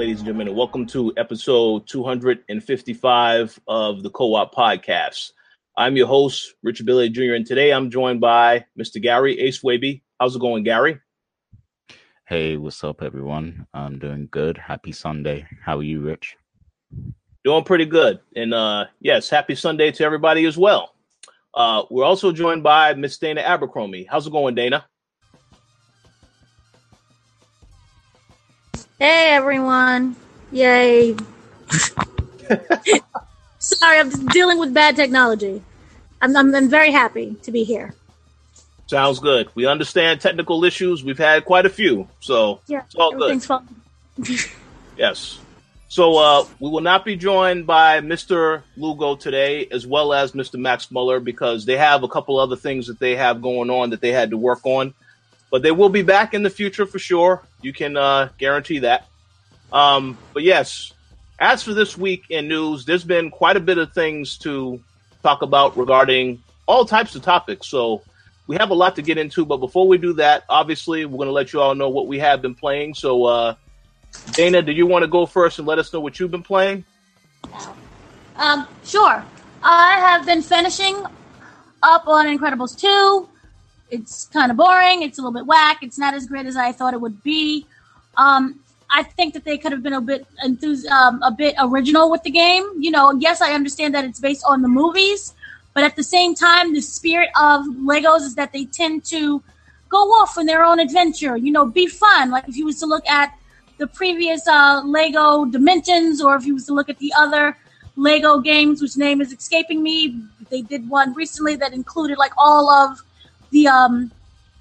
ladies and gentlemen, and welcome to episode 255 of the Co op Podcast. I'm your host, Richard Billy Jr., and today I'm joined by Mr. Gary Ace Waby. How's it going, Gary? Hey, what's up, everyone? I'm doing good. Happy Sunday. How are you, Rich? Doing pretty good. And uh, yes, happy Sunday to everybody as well. Uh, we're also joined by Miss Dana Abercrombie. How's it going, Dana? Hey everyone! Yay! Sorry, I'm just dealing with bad technology. I'm, I'm, I'm very happy to be here. Sounds good. We understand technical issues. We've had quite a few, so Yeah, it's all good. everything's fine. Yes. So uh, we will not be joined by Mr. Lugo today, as well as Mr. Max Muller, because they have a couple other things that they have going on that they had to work on. But they will be back in the future for sure. You can uh, guarantee that. Um, but yes, as for this week in news, there's been quite a bit of things to talk about regarding all types of topics. So we have a lot to get into. But before we do that, obviously, we're going to let you all know what we have been playing. So, uh, Dana, do you want to go first and let us know what you've been playing? Um, sure. I have been finishing up on Incredibles 2. It's kind of boring. It's a little bit whack. It's not as great as I thought it would be. Um, I think that they could have been a bit enthus- um, a bit original with the game. You know, yes, I understand that it's based on the movies, but at the same time, the spirit of Legos is that they tend to go off on their own adventure. You know, be fun. Like if you was to look at the previous uh, Lego Dimensions, or if you was to look at the other Lego games, whose name is escaping me, they did one recently that included like all of the um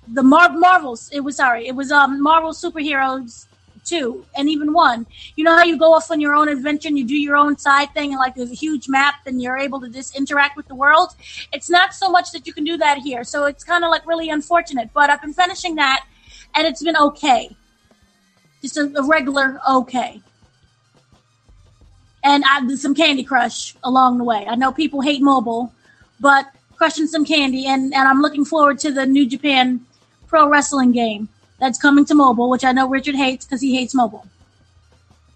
the Mar- Marvels. It was sorry, it was um Marvel superheroes two and even one. You know how you go off on your own adventure and you do your own side thing and like there's a huge map and you're able to just interact with the world. It's not so much that you can do that here, so it's kind of like really unfortunate. But I've been finishing that and it's been okay, just a, a regular okay. And I did some Candy Crush along the way. I know people hate mobile, but crushing some candy and, and I'm looking forward to the New Japan Pro Wrestling game that's coming to mobile, which I know Richard hates because he hates mobile.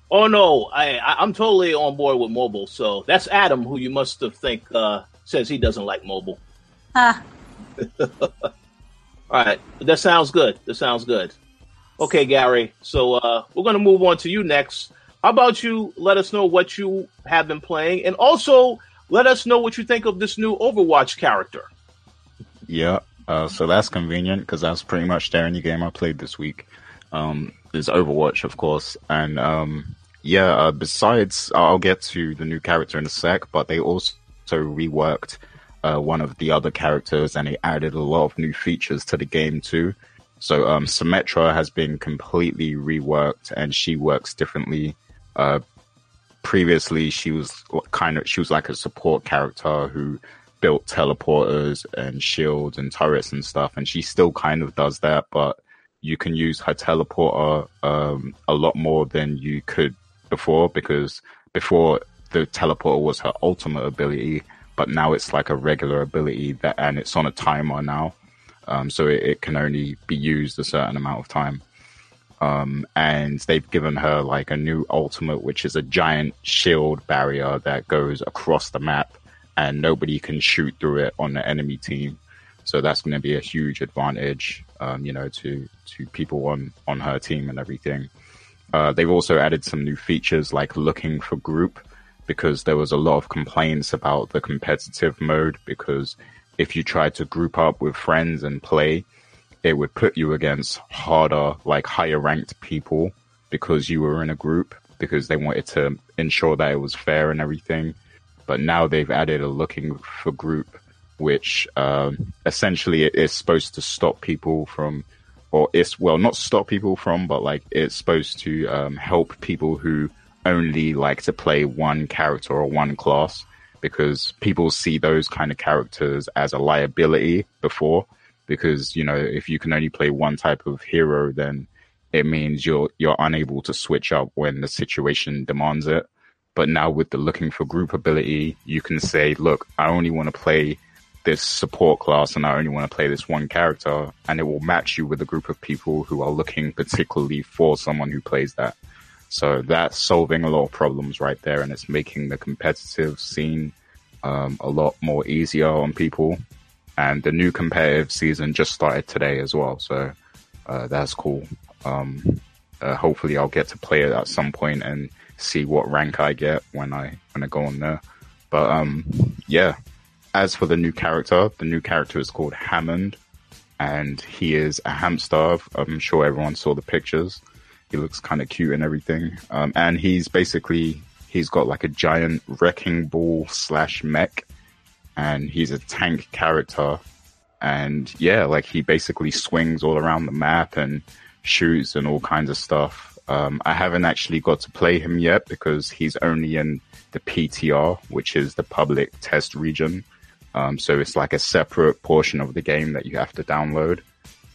Oh no, I, I I'm totally on board with mobile. So that's Adam, who you must have think uh, says he doesn't like mobile. Ah, All right, that sounds good. That sounds good. Okay, Gary. So uh, we're going to move on to you next. How about you let us know what you have been playing, and also let us know what you think of this new Overwatch character. Yeah. Uh, so that's convenient because that's pretty much the only game I played this week. Um, is Overwatch, of course, and um, yeah. Uh, besides, I'll get to the new character in a sec, but they also reworked uh, one of the other characters, and they added a lot of new features to the game too. So um, Symmetra has been completely reworked, and she works differently. Uh, previously, she was kind of she was like a support character who built teleporters and shields and turrets and stuff, and she still kind of does that, but you can use her teleporter um, a lot more than you could before because before the teleporter was her ultimate ability, but now it's like a regular ability that, and it's on a timer now, um, so it, it can only be used a certain amount of time. Um, and they've given her like a new ultimate, which is a giant shield barrier that goes across the map, and nobody can shoot through it on the enemy team. So that's going to be a huge advantage, um, you know, to to people on on her team and everything. Uh, they've also added some new features like looking for group because there was a lot of complaints about the competitive mode because if you try to group up with friends and play, it would put you against harder, like higher ranked people because you were in a group because they wanted to ensure that it was fair and everything. But now they've added a looking for group, which um, essentially it is supposed to stop people from, or it's well not stop people from, but like it's supposed to um, help people who only like to play one character or one class because people see those kind of characters as a liability before because you know if you can only play one type of hero then it means you're you're unable to switch up when the situation demands it. But now with the looking for group ability you can say look i only want to play this support class and i only want to play this one character and it will match you with a group of people who are looking particularly for someone who plays that. So that's solving a lot of problems right there and it's making the competitive scene um, a lot more easier on people and the new competitive season just started today as well. So uh, that's cool. Um, uh, hopefully, I'll get to play it at some point and see what rank I get when I when I go on there. But um, yeah. As for the new character, the new character is called Hammond, and he is a hamster. I'm sure everyone saw the pictures. He looks kind of cute and everything. Um, and he's basically he's got like a giant wrecking ball slash mech and he's a tank character. And yeah, like he basically swings all around the map and shoots and all kinds of stuff. Um, I haven't actually got to play him yet because he's only in the PTR, which is the public test region. Um, so it's like a separate portion of the game that you have to download.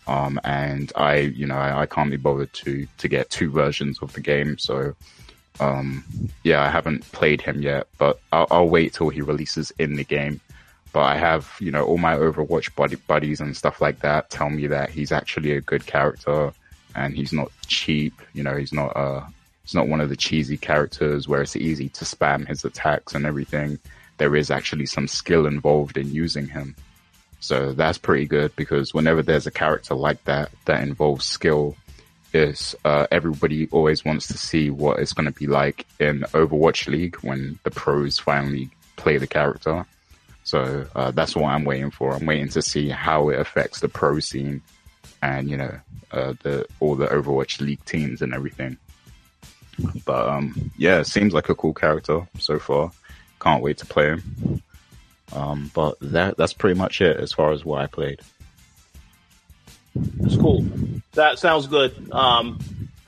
Um, and I, you know, I, I, can't be bothered to to get two versions of the game. So, um, yeah, I haven't played him yet, but I'll, I'll, wait till he releases in the game. But I have, you know, all my Overwatch buddy, buddies and stuff like that tell me that he's actually a good character and he's not cheap. You know, he's not uh he's not one of the cheesy characters where it's easy to spam his attacks and everything. There is actually some skill involved in using him. So that's pretty good because whenever there's a character like that that involves skill, is uh, everybody always wants to see what it's going to be like in Overwatch League when the pros finally play the character. So uh, that's what I'm waiting for. I'm waiting to see how it affects the pro scene and you know uh, the all the Overwatch League teams and everything. But um, yeah, seems like a cool character so far. Can't wait to play him. Um, but that that's pretty much it as far as what I played. That's cool. That sounds good. Um,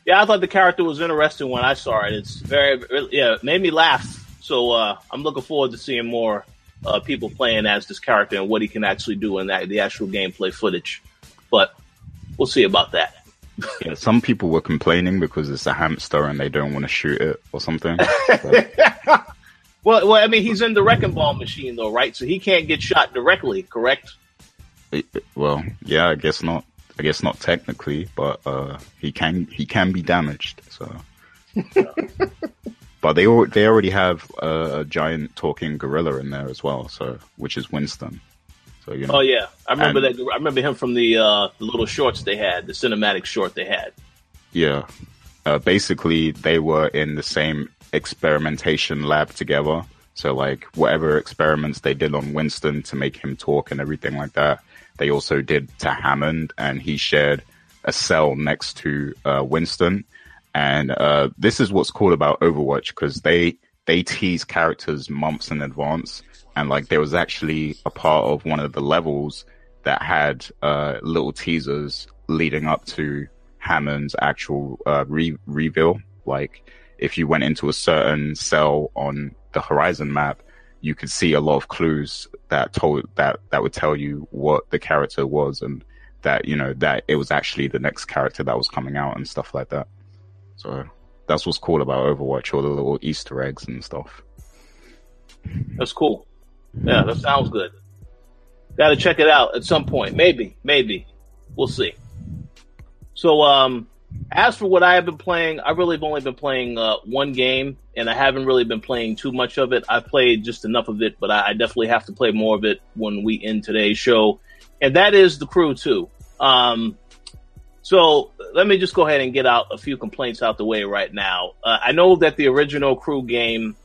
yeah, I thought the character was interesting when I saw it. It's very, yeah, it made me laugh. So uh, I'm looking forward to seeing more uh, people playing as this character and what he can actually do in that the actual gameplay footage. But we'll see about that. yeah, some people were complaining because it's a hamster and they don't want to shoot it or something. well, well, I mean, he's in the wrecking ball machine though, right? So he can't get shot directly, correct? Well, yeah, I guess not. I guess not technically, but uh, he can he can be damaged. So. But they all, they already have a, a, giant talking gorilla in there as well, so which is Winston. So you know. Oh yeah, I remember and, that. I remember him from the uh, the little shorts they had, the cinematic short they had. Yeah, uh, basically they were in the same experimentation lab together. So like whatever experiments they did on Winston to make him talk and everything like that, they also did to Hammond, and he shared a cell next to uh, Winston and uh, this is what's cool about Overwatch because they they tease characters months in advance, and like there was actually a part of one of the levels that had uh, little teasers leading up to Hammond's actual uh, re- reveal. Like if you went into a certain cell on the Horizon map, you could see a lot of clues that told that that would tell you what the character was and that you know that it was actually the next character that was coming out and stuff like that. So that's what's cool about Overwatch, all the little Easter eggs and stuff. That's cool. Yeah, that sounds good. Got to check it out at some point. Maybe, maybe. We'll see. So, um, as for what I have been playing, I really have only been playing uh, one game, and I haven't really been playing too much of it. I've played just enough of it, but I, I definitely have to play more of it when we end today's show, and that is the Crew Two. Um, so let me just go ahead and get out a few complaints out the way right now. Uh, I know that the original crew game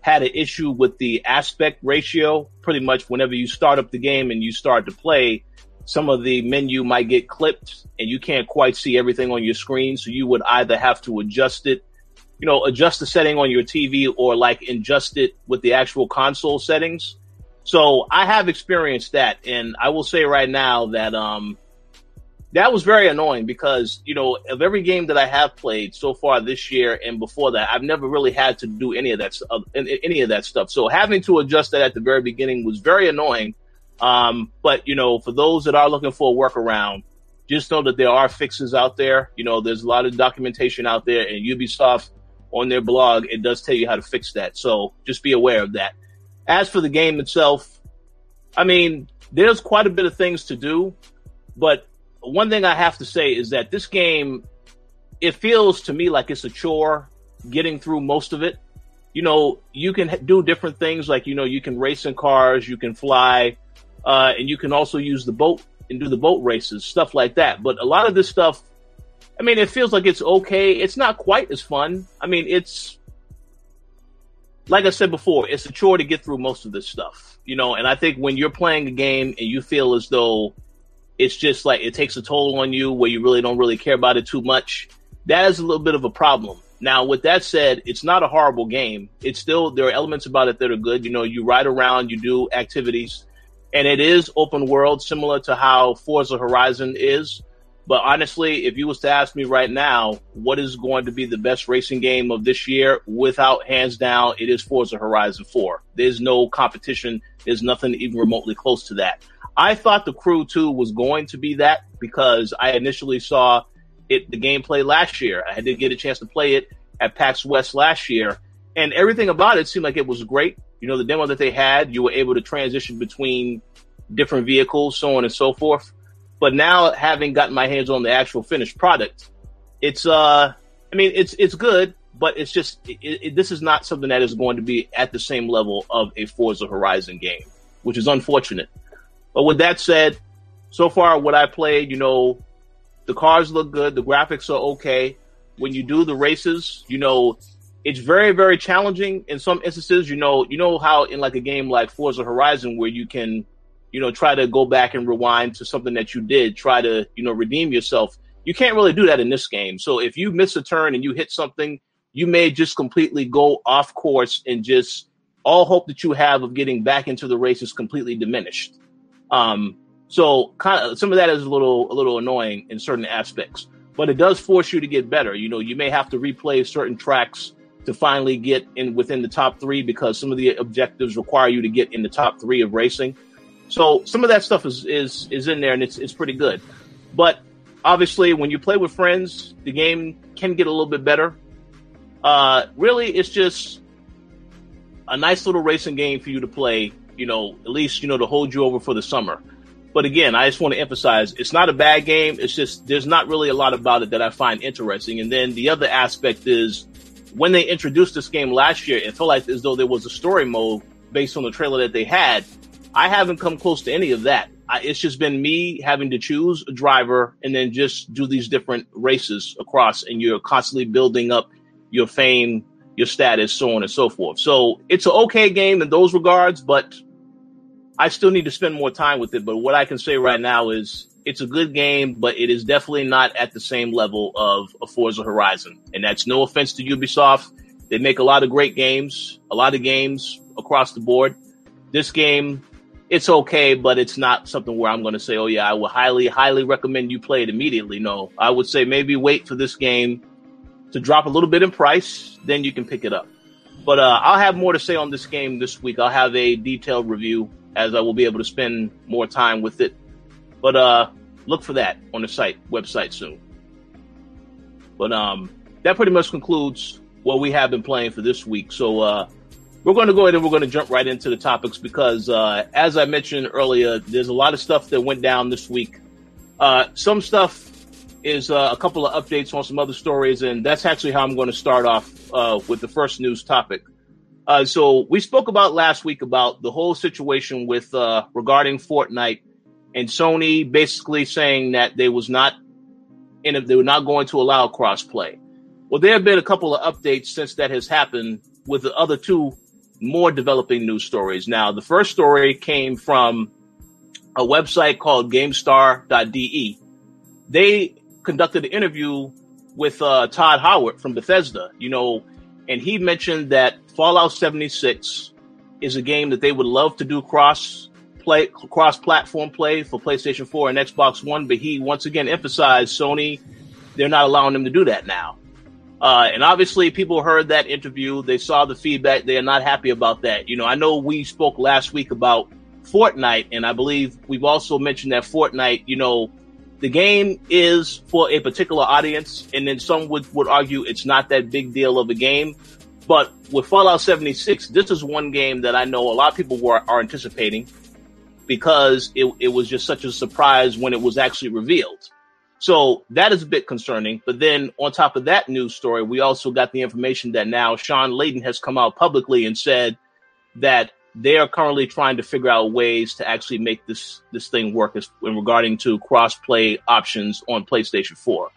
had an issue with the aspect ratio. Pretty much whenever you start up the game and you start to play, some of the menu might get clipped and you can't quite see everything on your screen. So you would either have to adjust it, you know, adjust the setting on your TV or like adjust it with the actual console settings. So I have experienced that. And I will say right now that, um, that was very annoying because you know of every game that I have played so far this year and before that, I've never really had to do any of that uh, any of that stuff. So having to adjust that at the very beginning was very annoying. Um, but you know, for those that are looking for a workaround, just know that there are fixes out there. You know, there's a lot of documentation out there, and Ubisoft on their blog it does tell you how to fix that. So just be aware of that. As for the game itself, I mean, there's quite a bit of things to do, but one thing I have to say is that this game, it feels to me like it's a chore getting through most of it. You know, you can do different things like, you know, you can race in cars, you can fly, uh, and you can also use the boat and do the boat races, stuff like that. But a lot of this stuff, I mean, it feels like it's okay. It's not quite as fun. I mean, it's, like I said before, it's a chore to get through most of this stuff, you know, and I think when you're playing a game and you feel as though it's just like it takes a toll on you where you really don't really care about it too much. That is a little bit of a problem. Now, with that said, it's not a horrible game. It's still there are elements about it that are good. You know, you ride around, you do activities, and it is open world, similar to how Forza Horizon is. But honestly, if you was to ask me right now, what is going to be the best racing game of this year, without hands down, it is Forza Horizon 4. There's no competition. There's nothing even remotely close to that. I thought the Crew 2 was going to be that because I initially saw it the gameplay last year. I did get a chance to play it at PAX West last year, and everything about it seemed like it was great. You know, the demo that they had, you were able to transition between different vehicles, so on and so forth. But now, having gotten my hands on the actual finished product, it's uh, I mean, it's it's good, but it's just it, it, this is not something that is going to be at the same level of a Forza Horizon game, which is unfortunate. But with that said, so far what I played, you know, the cars look good, the graphics are okay. When you do the races, you know, it's very, very challenging in some instances. You know, you know how in like a game like Forza Horizon where you can, you know, try to go back and rewind to something that you did, try to, you know, redeem yourself. You can't really do that in this game. So if you miss a turn and you hit something, you may just completely go off course and just all hope that you have of getting back into the race is completely diminished. Um, so kind of some of that is a little a little annoying in certain aspects, but it does force you to get better. You know, you may have to replay certain tracks to finally get in within the top three because some of the objectives require you to get in the top three of racing. So some of that stuff is is is in there and it's it's pretty good. But obviously, when you play with friends, the game can get a little bit better. Uh, really, it's just a nice little racing game for you to play you know, at least, you know, to hold you over for the summer. But again, I just want to emphasize it's not a bad game. It's just there's not really a lot about it that I find interesting. And then the other aspect is when they introduced this game last year, it felt like as though there was a story mode based on the trailer that they had. I haven't come close to any of that. I, it's just been me having to choose a driver and then just do these different races across, and you're constantly building up your fame, your status, so on and so forth. So it's an okay game in those regards, but I still need to spend more time with it. But what I can say right now is it's a good game, but it is definitely not at the same level of a Forza Horizon. And that's no offense to Ubisoft. They make a lot of great games, a lot of games across the board. This game, it's okay, but it's not something where I'm going to say, oh yeah, I would highly, highly recommend you play it immediately. No, I would say maybe wait for this game to drop a little bit in price, then you can pick it up. But uh, I'll have more to say on this game this week. I'll have a detailed review as I will be able to spend more time with it. But uh, look for that on the site website soon. But um, that pretty much concludes what we have been playing for this week. So uh, we're going to go ahead and we're going to jump right into the topics because, uh, as I mentioned earlier, there's a lot of stuff that went down this week. Uh, some stuff is uh, a couple of updates on some other stories, and that's actually how I'm going to start off uh, with the first news topic. Uh, so we spoke about last week about the whole situation with uh, regarding Fortnite and Sony basically saying that they was not in a, they were not going to allow crossplay. Well, there have been a couple of updates since that has happened with the other two more developing news stories. Now, the first story came from a website called GameStar.de. They conducted an interview with uh, Todd Howard from Bethesda, you know, and he mentioned that Fallout 76 is a game that they would love to do cross play cross-platform play for PlayStation 4 and Xbox One, but he once again emphasized Sony they're not allowing them to do that now. Uh, and obviously, people heard that interview. They saw the feedback. They are not happy about that. You know, I know we spoke last week about Fortnite, and I believe we've also mentioned that Fortnite, you know, the game is for a particular audience, and then some would, would argue it's not that big deal of a game. But with Fallout 76, this is one game that I know a lot of people were are anticipating because it, it was just such a surprise when it was actually revealed. So that is a bit concerning. But then on top of that news story, we also got the information that now Shawn Layden has come out publicly and said that they are currently trying to figure out ways to actually make this this thing work as, in regarding to cross-play options on PlayStation 4.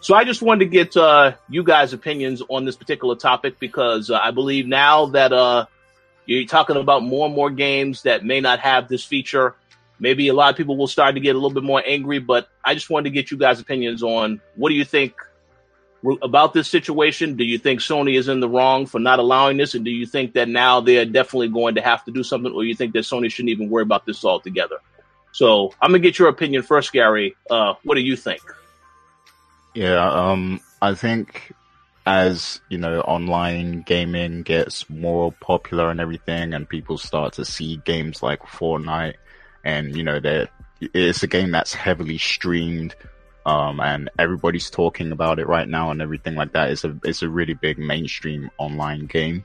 So I just wanted to get uh, you guys' opinions on this particular topic because uh, I believe now that uh, you're talking about more and more games that may not have this feature. Maybe a lot of people will start to get a little bit more angry, but I just wanted to get you guys' opinions on what do you think about this situation? Do you think Sony is in the wrong for not allowing this, and do you think that now they are definitely going to have to do something, or you think that Sony shouldn't even worry about this altogether? So I'm gonna get your opinion first, Gary. Uh, what do you think? Yeah, um, I think as you know, online gaming gets more popular and everything, and people start to see games like Fortnite, and you know that it's a game that's heavily streamed um, and everybody's talking about it right now and everything like that. It's a it's a really big mainstream online game.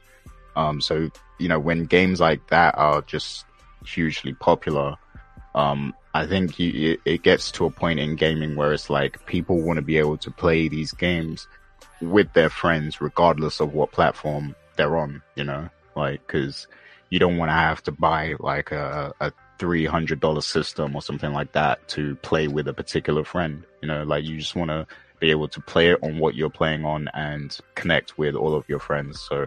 Um, so you know when games like that are just hugely popular, um, I think you, it, gets to a point in gaming where it's like people want to be able to play these games with their friends, regardless of what platform they're on. You know, like because you don't want to have to buy like a, a three hundred dollar system or something like that to play with a particular friend. You know, like you just want to be able to play it on what you're playing on and connect with all of your friends. So,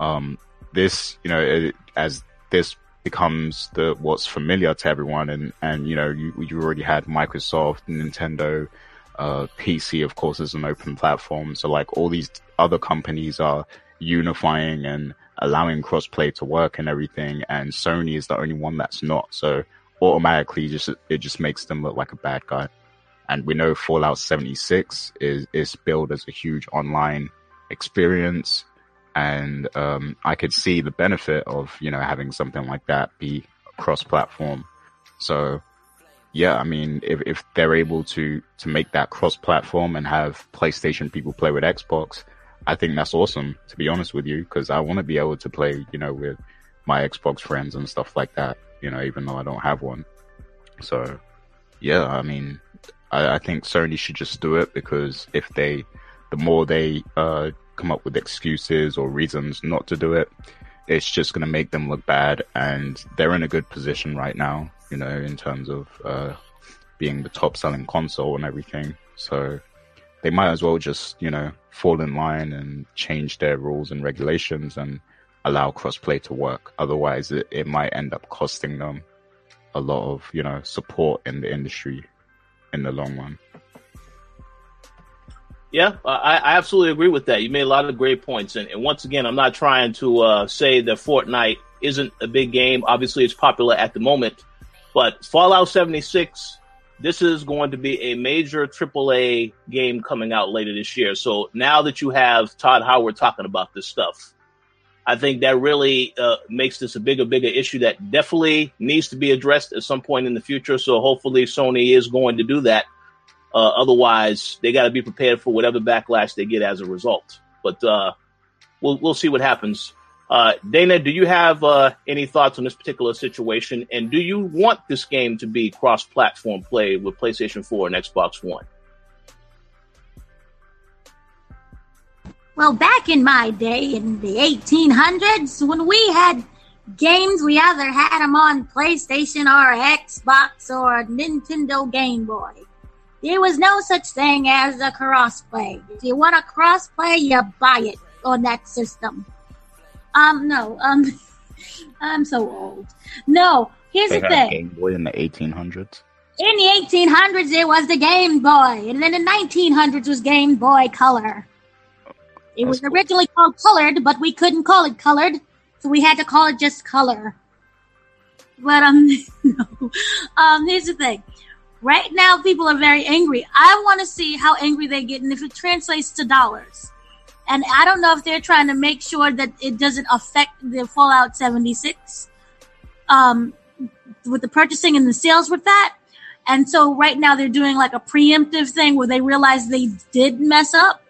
um, this, you know, it, as this becomes the what's familiar to everyone, and and you know, you you already had Microsoft, Nintendo, uh, PC, of course, is an open platform. So like all these other companies are unifying and allowing crossplay to work and everything, and Sony is the only one that's not. So automatically, just it just makes them look like a bad guy. And we know Fallout 76 is is billed as a huge online experience, and um, I could see the benefit of you know having something like that be cross-platform. So yeah, I mean, if, if they're able to to make that cross-platform and have PlayStation people play with Xbox, I think that's awesome, to be honest with you, because I want to be able to play, you know, with my Xbox friends and stuff like that, you know, even though I don't have one. So, yeah, I mean, I, I think Sony should just do it because if they, the more they uh, come up with excuses or reasons not to do it, it's just going to make them look bad. And they're in a good position right now, you know, in terms of uh, being the top selling console and everything. So, they might as well just, you know, fall in line and change their rules and regulations and allow crossplay to work. Otherwise, it, it might end up costing them a lot of, you know, support in the industry in the long run. Yeah, I, I, absolutely agree with that. You made a lot of great points. And, and once again, I'm not trying to uh, say that Fortnite isn't a big game. Obviously, it's popular at the moment. But Fallout 76 this is going to be a major AAA game coming out later this year. So now that you have Todd Howard talking about this stuff, I think that really uh, makes this a bigger, bigger issue that definitely needs to be addressed at some point in the future. So hopefully Sony is going to do that. Uh, otherwise, they got to be prepared for whatever backlash they get as a result. But uh, we'll we'll see what happens. Uh, Dana, do you have uh, any thoughts on this particular situation? And do you want this game to be cross platform play with PlayStation 4 and Xbox One? Well, back in my day, in the 1800s, when we had games, we either had them on PlayStation or Xbox or Nintendo Game Boy. There was no such thing as a crossplay. If you want a crossplay, you buy it on that system. Um, no. Um, I'm so old. No. Here's they the thing. Game Boy in the 1800s. In the 1800s, it was the Game Boy, and then the 1900s was Game Boy Color. It was originally called Colored, but we couldn't call it Colored, so we had to call it just Color. But um, no. um, here's the thing. Right now, people are very angry. I want to see how angry they get and if it translates to dollars. And I don't know if they're trying to make sure that it doesn't affect the Fallout 76, um, with the purchasing and the sales with that. And so right now they're doing like a preemptive thing where they realize they did mess up,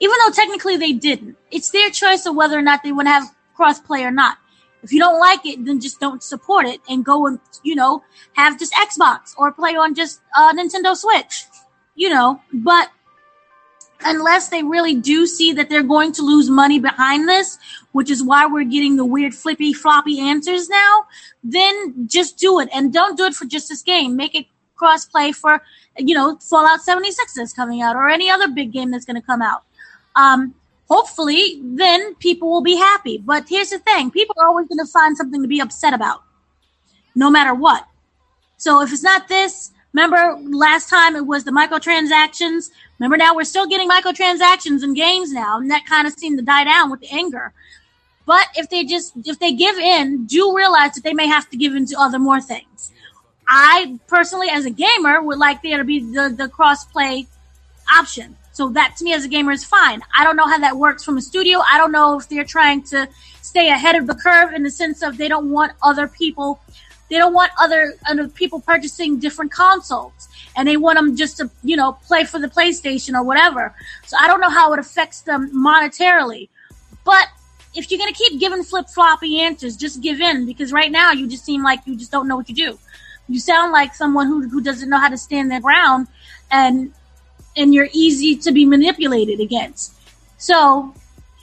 even though technically they didn't. It's their choice of whether or not they want to have crossplay or not. If you don't like it, then just don't support it and go and, you know, have just Xbox or play on just uh, Nintendo Switch, you know, but unless they really do see that they're going to lose money behind this, which is why we're getting the weird flippy floppy answers now, then just do it and don't do it for just this game. Make it crossplay for, you know, Fallout 76 that's coming out or any other big game that's going to come out. Um, hopefully then people will be happy. But here's the thing people are always going to find something to be upset about, no matter what. So if it's not this, remember last time it was the microtransactions. Remember now we're still getting microtransactions in games now, and that kind of seemed to die down with the anger. But if they just if they give in, do realize that they may have to give in to other more things. I personally, as a gamer, would like there to be the, the cross play option. So that to me as a gamer is fine. I don't know how that works from a studio. I don't know if they're trying to stay ahead of the curve in the sense of they don't want other people, they don't want other, other people purchasing different consoles and they want them just to, you know, play for the PlayStation or whatever. So I don't know how it affects them monetarily, but if you're going to keep giving flip floppy answers, just give in because right now you just seem like you just don't know what you do. You sound like someone who, who doesn't know how to stand their ground and and you're easy to be manipulated against. So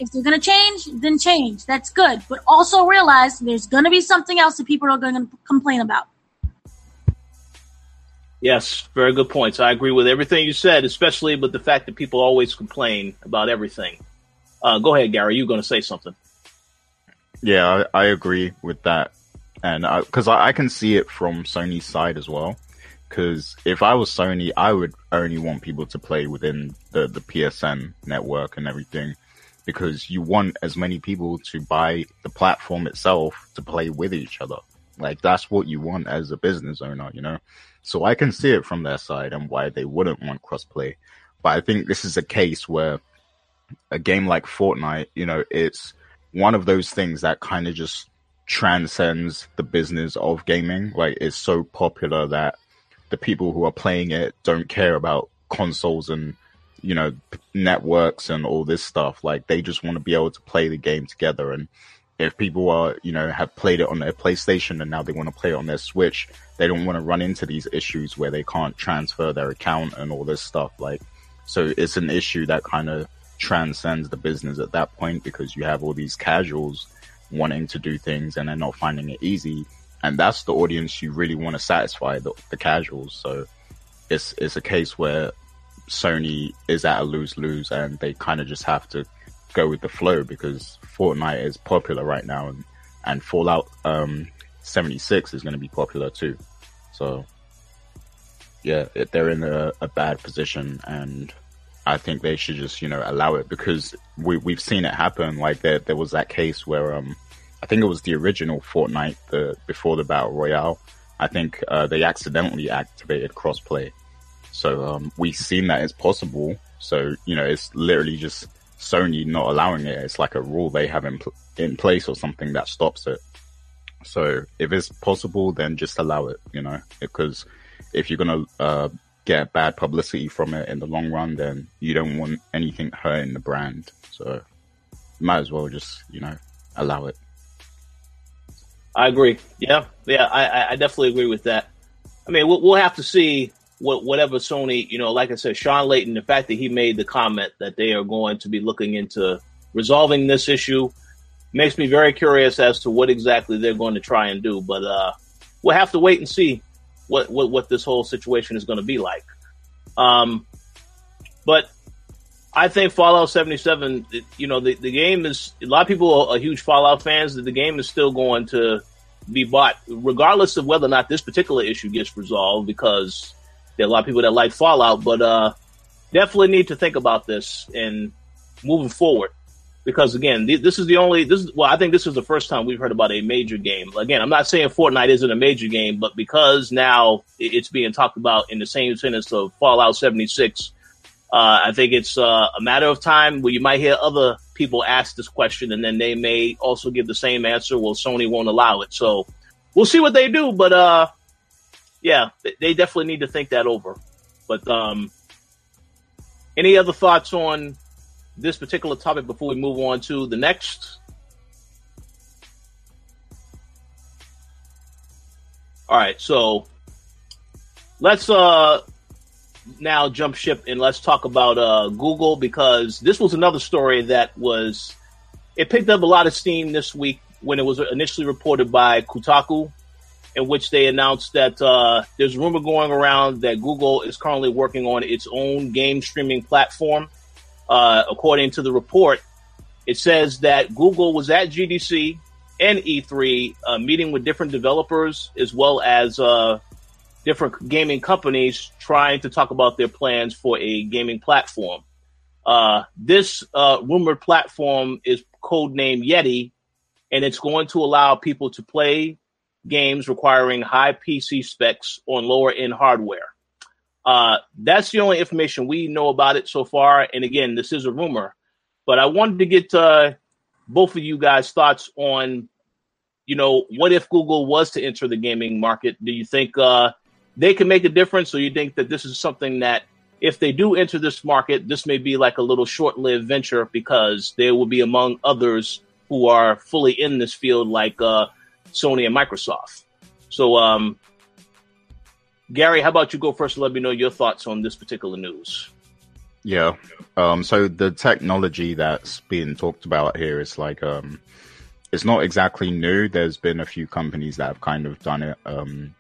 if they're going to change, then change. That's good. But also realize there's going to be something else that people are going to complain about. Yes, very good points. I agree with everything you said, especially with the fact that people always complain about everything. Uh, go ahead, Gary. You're going to say something. Yeah, I, I agree with that. And because I, I, I can see it from Sony's side as well because if I was Sony, I would only want people to play within the, the PSN network and everything because you want as many people to buy the platform itself to play with each other. Like that's what you want as a business owner, you know? So I can see it from their side and why they wouldn't want crossplay. But I think this is a case where a game like Fortnite, you know, it's one of those things that kind of just transcends the business of gaming. Like it's so popular that the people who are playing it don't care about consoles and you know networks and all this stuff like they just want to be able to play the game together and if people are you know have played it on their playstation and now they want to play it on their switch they don't want to run into these issues where they can't transfer their account and all this stuff like so it's an issue that kind of transcends the business at that point because you have all these casuals wanting to do things and they're not finding it easy and that's the audience you really want to satisfy the, the casuals. So it's it's a case where Sony is at a lose lose, and they kind of just have to go with the flow because Fortnite is popular right now, and and Fallout um, 76 is going to be popular too. So yeah, they're in a, a bad position, and I think they should just you know allow it because we we've seen it happen. Like there there was that case where um I think it was the original Fortnite, the before the battle royale. I think uh, they accidentally activated crossplay, so um, we've seen that it's possible. So you know, it's literally just Sony not allowing it. It's like a rule they have in pl- in place or something that stops it. So if it's possible, then just allow it. You know, because if you're gonna uh, get bad publicity from it in the long run, then you don't want anything hurting the brand. So might as well just you know allow it. I agree. Yeah, yeah, I, I definitely agree with that. I mean, we'll, we'll have to see what whatever Sony, you know, like I said, Shawn Layden, the fact that he made the comment that they are going to be looking into resolving this issue makes me very curious as to what exactly they're going to try and do. But uh, we'll have to wait and see what what, what this whole situation is going to be like. Um, but I think Fallout 77, you know, the, the game is, a lot of people are, huge Fallout fans, that the game is still going to be bought, regardless of whether or not this particular issue gets resolved, because there are a lot of people that like Fallout, but uh, definitely need to think about this and moving forward. because again, th- this is the only this is well, I think this is the first time we've heard about a major game. Again, I'm not saying Fortnite isn't a major game, but because now it's being talked about in the same sentence of Fallout 76, uh, I think it's uh, a matter of time where you might hear other people ask this question, and then they may also give the same answer. Well, Sony won't allow it, so we'll see what they do. But uh, yeah, they definitely need to think that over. But um, any other thoughts on this particular topic before we move on to the next? All right, so let's uh now jump ship and let's talk about uh Google because this was another story that was it picked up a lot of steam this week when it was initially reported by Kotaku in which they announced that uh, there's rumor going around that Google is currently working on its own game streaming platform. Uh, according to the report, it says that Google was at GDC and E3 uh, meeting with different developers as well as uh, different gaming companies trying to talk about their plans for a gaming platform. Uh, this uh, rumored platform is codenamed Yeti, and it's going to allow people to play games requiring high PC specs on lower end hardware. Uh, that's the only information we know about it so far. And again, this is a rumor, but I wanted to get uh, both of you guys' thoughts on, you know, what if Google was to enter the gaming market? Do you think uh, they can make a difference, or you think that this is something that, if they do enter this market, this may be like a little short-lived venture because they will be among others who are fully in this field, like uh, Sony and Microsoft. So, um, Gary, how about you go first and let me know your thoughts on this particular news? Yeah. Um, so the technology that's being talked about here is like, um, it's not exactly new. There's been a few companies that have kind of done it. Um,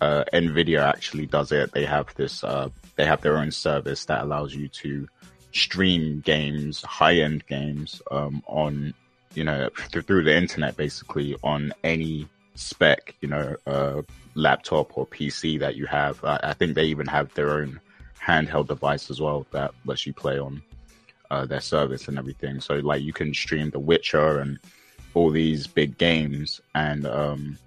uh, Nvidia actually does it. They have this, uh, they have their own service that allows you to stream games, high end games, um, on you know, th- through the internet, basically on any spec, you know, uh, laptop or PC that you have. I, I, think they even have their own handheld device as well that lets you play on uh, their service and everything. So like you can stream The Witcher and all these big games, and um,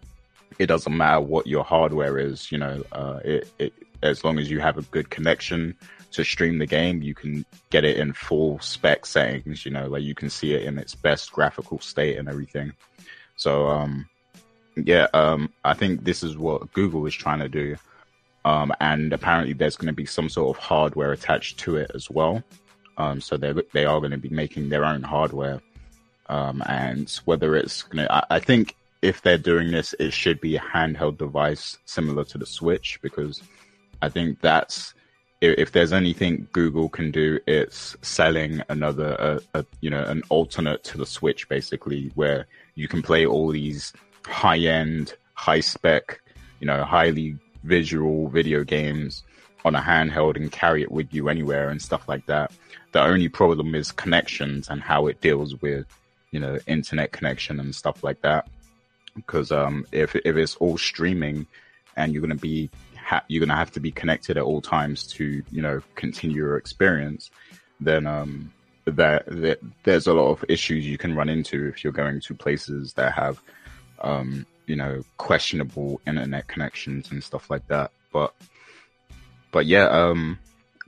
it doesn't matter what your hardware is. You know, uh, it, it as long as you have a good connection to stream the game, you can get it in full spec settings, you know, like you can see it in its best graphical state and everything. So, um, yeah, um, I think this is what Google is trying to do. Um, and apparently there's going to be some sort of hardware attached to it as well. Um, so they they are going to be making their own hardware. Um, and whether it's going to, I think if they're doing this, it should be a handheld device similar to the Switch because I think that's if there's anything Google can do, it's selling another, a, you know, an alternate to the Switch, basically, where you can play all these high end, high spec, you know, highly visual video games on a handheld and carry it with you anywhere and stuff like that. The only problem is connections and how it deals with, you know, internet connection and stuff like that. Because um, if if it's all streaming and you're going to be ha- you're going to have to be connected at all times to, you know, continue your experience, then um, there's a lot of issues you can run into if you're going to places that have, um, you know, questionable internet connections and stuff like that. But, but yeah, um,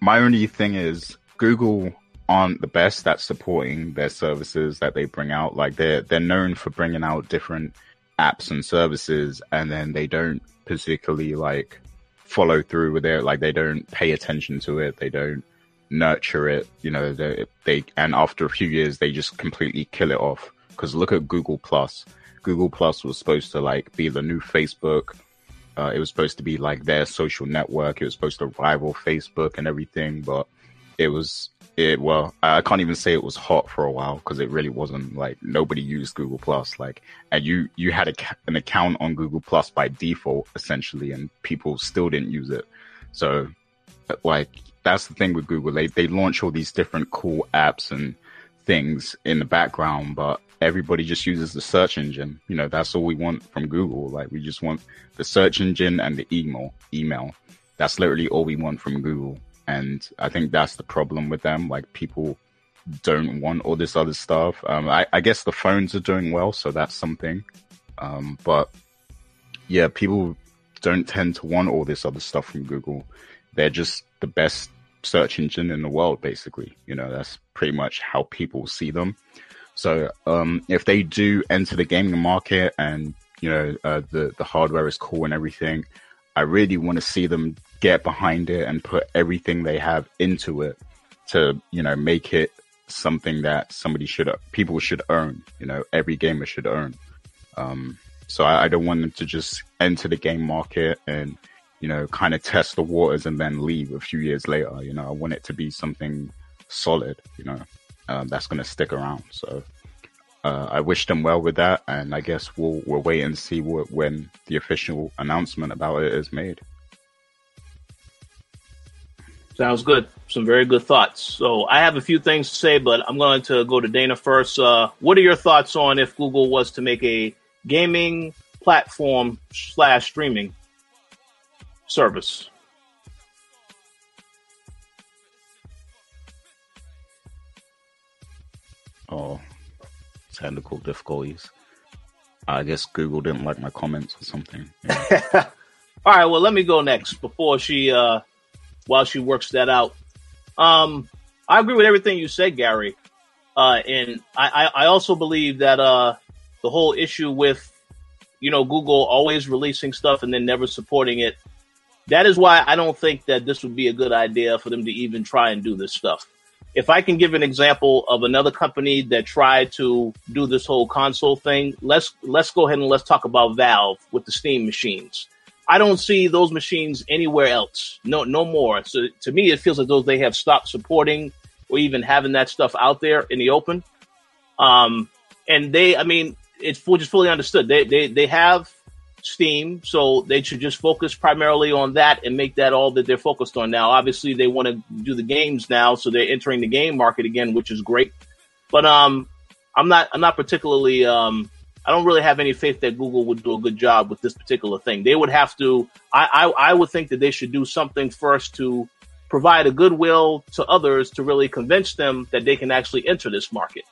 my only thing is Google aren't the best at supporting their services that they bring out. Like they're they're known for bringing out different apps and services, and then they don't particularly like follow through with it. Like they don't pay attention to it. They don't nurture it. You know, they, they and after a few years, they just completely kill it off. Because look at Google Plus. Google Plus was supposed to like be the new Facebook. Uh, it was supposed to be like their social network. It was supposed to rival Facebook and everything, but it was it well i can't even say it was hot for a while because it really wasn't like nobody used google plus like and you you had a, an account on google plus by default essentially and people still didn't use it. So like that's the thing with google. They they launch all these different cool apps and things in the background but everybody just uses the search engine. You know that's all we want from google. Like we just want the search engine and the email email. That's literally all we want from google and I think that's the problem with them. Like people don't want all this other stuff. Um, I, I guess the phones are doing well, so that's something. Um, but yeah, people don't tend to want all this other stuff from Google. They're just the best search engine in the world, basically. You know, that's pretty much how people see them. So um, if they do enter the gaming market and you know uh, the the hardware is cool and everything, I really want to see them get behind it and put everything they have into it to you know make it something that somebody should people should own, You know, every gamer should own. Um, so I, I don't want them to just enter the game market and you know kind of test the waters and then leave a few years later. You know, I want it to be something solid. You know um, that's going to stick around. So uh, I wish them well with that, and I guess we'll we'll wait and see what, when the official announcement about it is made. Sounds good. Some very good thoughts. So I have a few things to say, but I'm going to go to Dana first. Uh, what are your thoughts on if Google was to make a gaming platform slash streaming service? Oh, technical difficulties. I guess Google didn't like my comments or something. Yeah. All right, well, let me go next before she, uh, while she works that out. Um, I agree with everything you said, Gary. Uh, and I, I, also believe that, uh, the whole issue with, you know, Google always releasing stuff and then never supporting it. That is why I don't think that this would be a good idea for them to even try and do this stuff if I can give an example of another company that tried to do this whole console thing, let's let's go ahead and let's talk about Valve with the Steam machines. I don't see those machines anywhere else. No, no more. So to me, it feels as though they have stopped supporting or even having that stuff out there in the open. Um, and they, I mean, it's just fully understood. They, they, they have Steam, so they should just focus primarily on that and make that all that they're focused on now. Obviously, they want to do the games now, so they're entering the game market again, which is great. But um, I'm not I'm not particularly um, I don't really have any faith that Google would do a good job with this particular thing. They would have to. I I, I would think that they should do something first to provide a goodwill to others to really convince them that they can actually enter this market.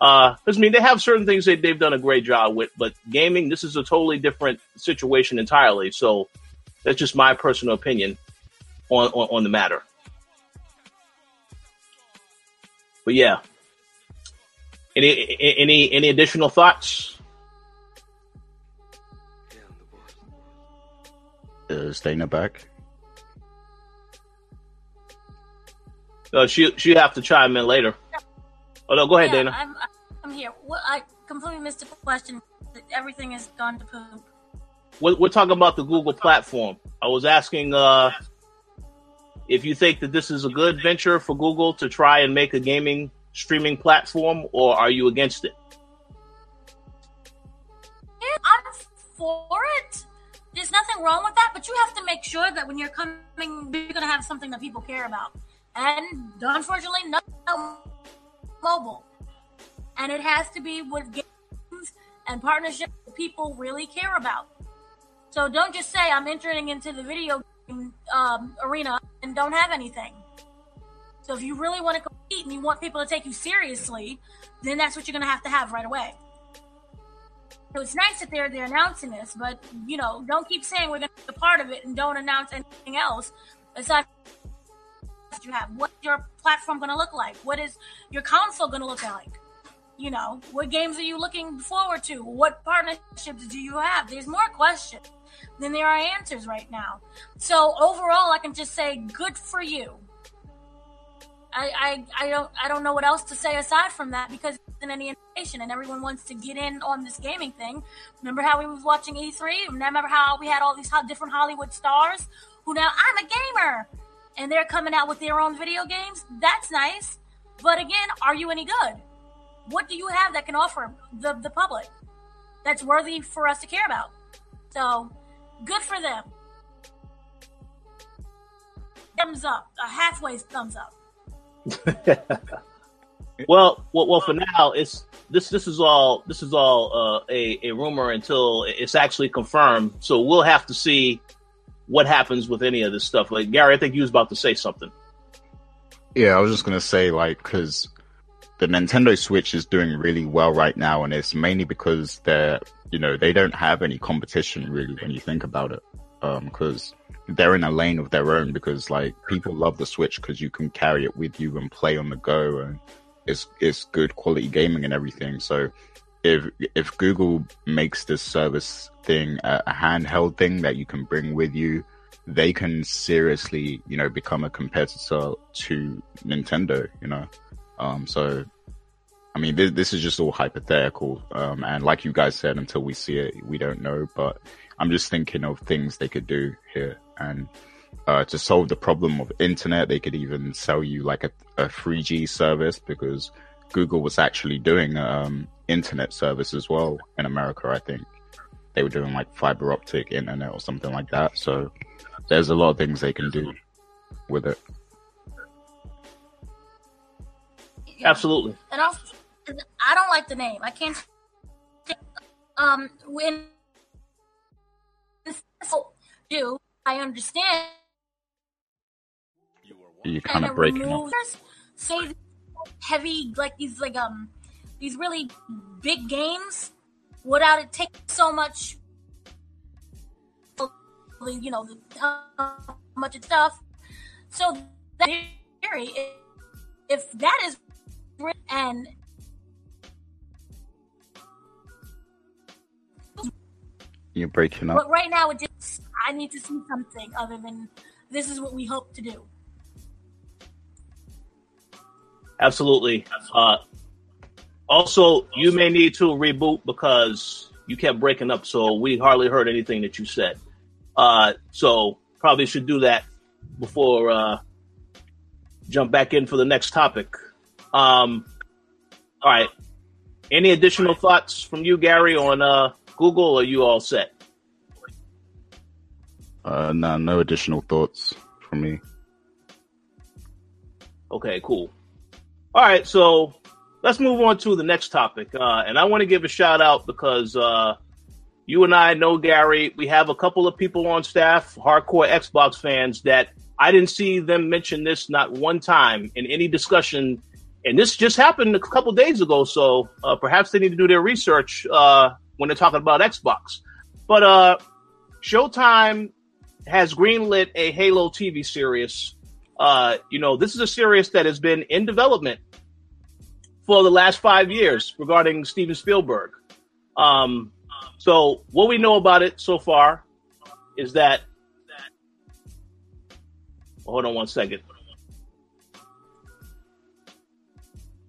Uh, I mean, they have certain things that they've done a great job with, but gaming, this is a totally different situation entirely. So that's just my personal opinion on, on, on the matter. But yeah, any any any additional thoughts? Is Dana back? Uh, she she have to chime in later. Oh no, go ahead, yeah, Dana. I'm, I'm here. I completely missed the question. Everything has gone to poop. We're, we're talking about the Google platform. I was asking uh, if you think that this is a good venture for Google to try and make a gaming streaming platform, or are you against it? Yeah, I'm for it. There's nothing wrong with that, but you have to make sure that when you're coming, you're going to have something that people care about. And unfortunately, no mobile. And it has to be with games and partnerships that people really care about. So don't just say I'm entering into the video game um, arena and don't have anything. So if you really want to compete and you want people to take you seriously, then that's what you're going to have to have right away. It's nice that they're they're announcing this, but you know, don't keep saying we're going to be a part of it and don't announce anything else aside you have? What's your platform going to look like? What is your console going to look like? You know, what games are you looking forward to? What partnerships do you have? There's more questions than there are answers right now. So overall, I can just say good for you. I, I, I don't I don't know what else to say aside from that because in any information and everyone wants to get in on this gaming thing. Remember how we was watching E3? Remember how we had all these different Hollywood stars who now I'm a gamer and they're coming out with their own video games, that's nice. But again, are you any good? What do you have that can offer the, the public that's worthy for us to care about? So, good for them. Thumbs up, a halfway thumbs up. well, well, well, for now, it's this. This is all. This is all uh, a a rumor until it's actually confirmed. So we'll have to see what happens with any of this stuff. Like Gary, I think you was about to say something. Yeah, I was just gonna say like because the Nintendo Switch is doing really well right now, and it's mainly because they're, you know, they don't have any competition really when you think about it. Because um, they're in a lane of their own. Because like people love the Switch because you can carry it with you and play on the go, and it's it's good quality gaming and everything. So if if Google makes this service thing a, a handheld thing that you can bring with you, they can seriously, you know, become a competitor to Nintendo. You know, um, so I mean, this, this is just all hypothetical. Um, and like you guys said, until we see it, we don't know. But I'm just thinking of things they could do here. And uh, to solve the problem of internet, they could even sell you like a, a 3G service because Google was actually doing um, internet service as well in America. I think they were doing like fiber optic internet or something like that. So there's a lot of things they can do with it. Yeah. Absolutely. And also, I don't like the name. I can't. Um, when do I understand? You're kind of breaking up. Say heavy, like these, like um, these really big games, without it take so much. You know, how much of stuff. So that theory, if that is and You're breaking up. But right now, it just I need to see something other than this is what we hope to do. Absolutely. Uh, also, you may need to reboot because you kept breaking up, so we hardly heard anything that you said. Uh, so probably should do that before uh, jump back in for the next topic. Um, all right. Any additional thoughts from you, Gary, on uh, Google, are you all set? Uh, no, no additional thoughts from me. Okay, cool. All right, so let's move on to the next topic. Uh, and I want to give a shout out because uh, you and I know Gary. We have a couple of people on staff, hardcore Xbox fans, that I didn't see them mention this not one time in any discussion. And this just happened a couple days ago, so uh, perhaps they need to do their research uh, when they're talking about Xbox. But uh, Showtime has greenlit a Halo TV series. Uh, you know, this is a series that has been in development for the last five years regarding Steven Spielberg. Um, so what we know about it so far is that. Hold on one second.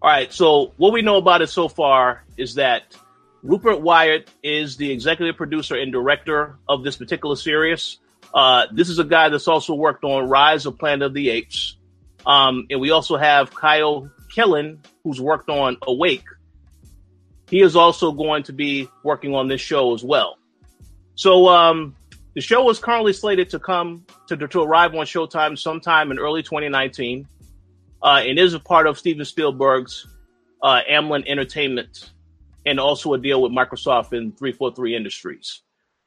All right. So what we know about it so far is that Rupert Wyatt is the executive producer and director of this particular series. Uh, this is a guy that's also worked on Rise of Planet of the Apes. Um, and we also have Kyle Killen, who's worked on Awake. He is also going to be working on this show as well. So um, the show is currently slated to come to, to arrive on Showtime sometime in early 2019. Uh, and is a part of Steven Spielberg's uh, Amblin Entertainment and also a deal with Microsoft and 343 Industries.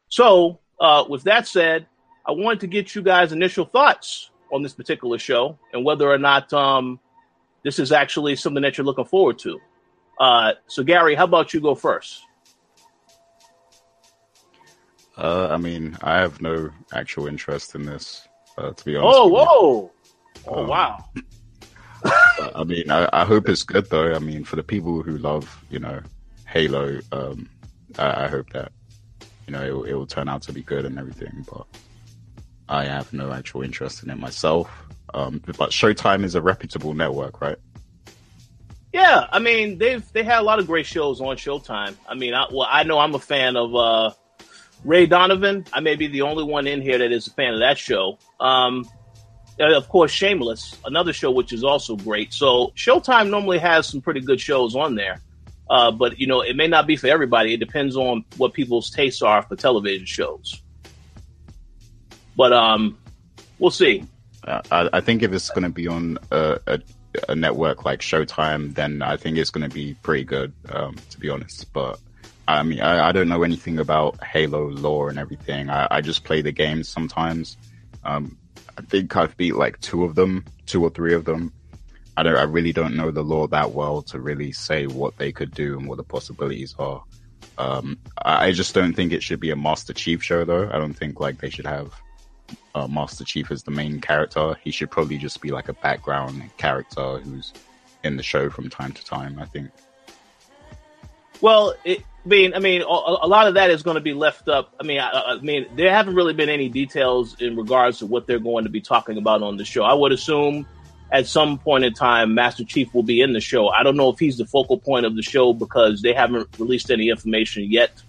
So, uh, with that said, I wanted to get you guys' initial thoughts on this particular show and whether or not um, this is actually something that you're looking forward to. Uh, so, Gary, how about you go first? Uh, I mean, I have no actual interest in this, uh, to be honest. Oh, whoa! Oh, um, wow! I mean, I, I, hope it's good though. I mean, for the people who love, you know, Halo, um, I, I, hope that you know it, it, will turn out to be good and everything. But I have no actual interest in it myself. Um, but Showtime is a reputable network, right? Yeah, I mean they've they had a lot of great shows on Showtime. I mean, I, well, I know I'm a fan of uh, Ray Donovan. I may be the only one in here that is a fan of that show. Um, of course, Shameless, another show which is also great. So Showtime normally has some pretty good shows on there. Uh, but you know, it may not be for everybody. It depends on what people's tastes are for television shows. But um, we'll see. I, I, think if it's going to be on a, a, a, network like Showtime, then I think it's going to be pretty good. Um, to be honest, but I mean, I, I, don't know anything about Halo lore and everything. I, I just play the games sometimes. Um, I think I've beat like two of them, two or three of them. I don't. I really don't know the lore that well to really say what they could do and what the possibilities are. Um, I just don't think it should be a Master Chief show, though. I don't think like they should have uh, Master Chief as the main character. He should probably just be like a background character who's in the show from time to time. I think. Well, it, I mean, I mean, a, a, lot of that is going to be left up. I mean, I, I, mean, there haven't really been any details in regards to what they're going to be talking about on the show. I would assume at some point in time, Master Chief will be in the show. I don't know if he's the focal point of the show because they haven't released any information yet.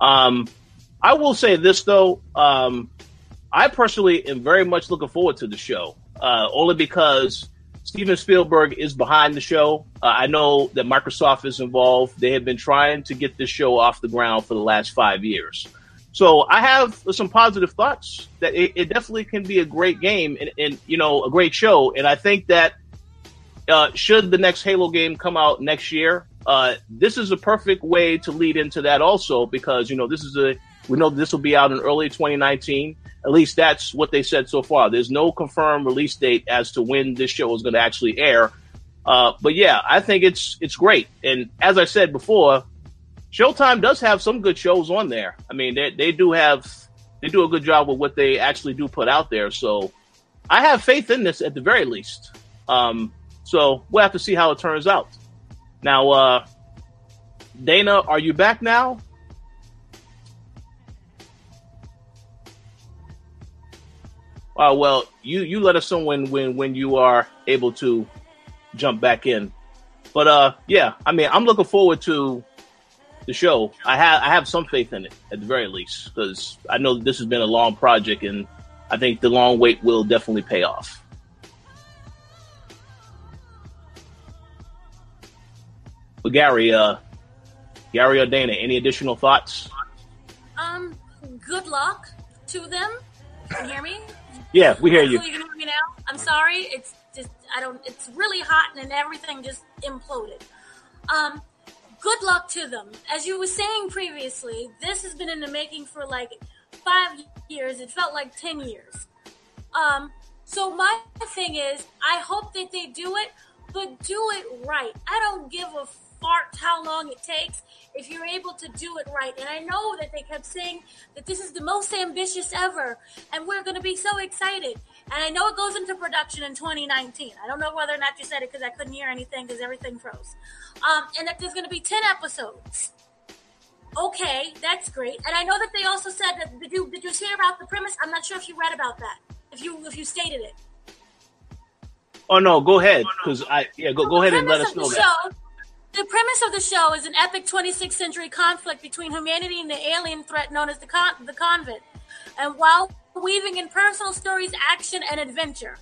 Um, I will say this though, um, I personally am very much looking forward to the show, uh, only because Steven Spielberg is behind the show. Uh, I know that Microsoft is involved. They have been trying to get this show off the ground for the last five years. So I have some positive thoughts that it, it definitely can be a great game and, and, you know a great show. And I think that uh, should the next Halo game come out next year, uh, this is a perfect way to lead into that also because you know this is a we know this will be out in early 2019. At least that's what they said so far. There's no confirmed release date as to when this show is going to actually air. Uh, but yeah, I think it's it's great. And as I said before, Showtime does have some good shows on there. I mean, they they do have they do a good job with what they actually do put out there. So I have faith in this at the very least. Um, so we'll have to see how it turns out. Now, uh, Dana, are you back now? Uh, well, you you let us know when when when you are able to jump back in. But uh, yeah, I mean, I'm looking forward to the show. I have I have some faith in it at the very least because I know this has been a long project, and I think the long wait will definitely pay off. But Gary, uh, Gary or Dana, any additional thoughts? Um, good luck to them. Can you hear me? Yeah, we hear you. You can hear me now. I'm sorry. It's just I don't. It's really hot and everything just imploded. Um, good luck to them. As you were saying previously, this has been in the making for like five years. It felt like ten years. Um, so my thing is, I hope that they do it, but do it right. I don't give a how long it takes if you're able to do it right. And I know that they kept saying that this is the most ambitious ever, and we're going to be so excited. And I know it goes into production in 2019. I don't know whether or not you said it because I couldn't hear anything because everything froze. Um, and that there's going to be 10 episodes. Okay, that's great. And I know that they also said that did you did you hear about the premise? I'm not sure if you read about that. If you if you stated it. Oh no, go ahead because I yeah go go ahead and let us know that. Show, the premise of the show is an epic 26th century conflict between humanity and the alien threat known as the, con- the Covenant. And while weaving in personal stories, action, and adventure.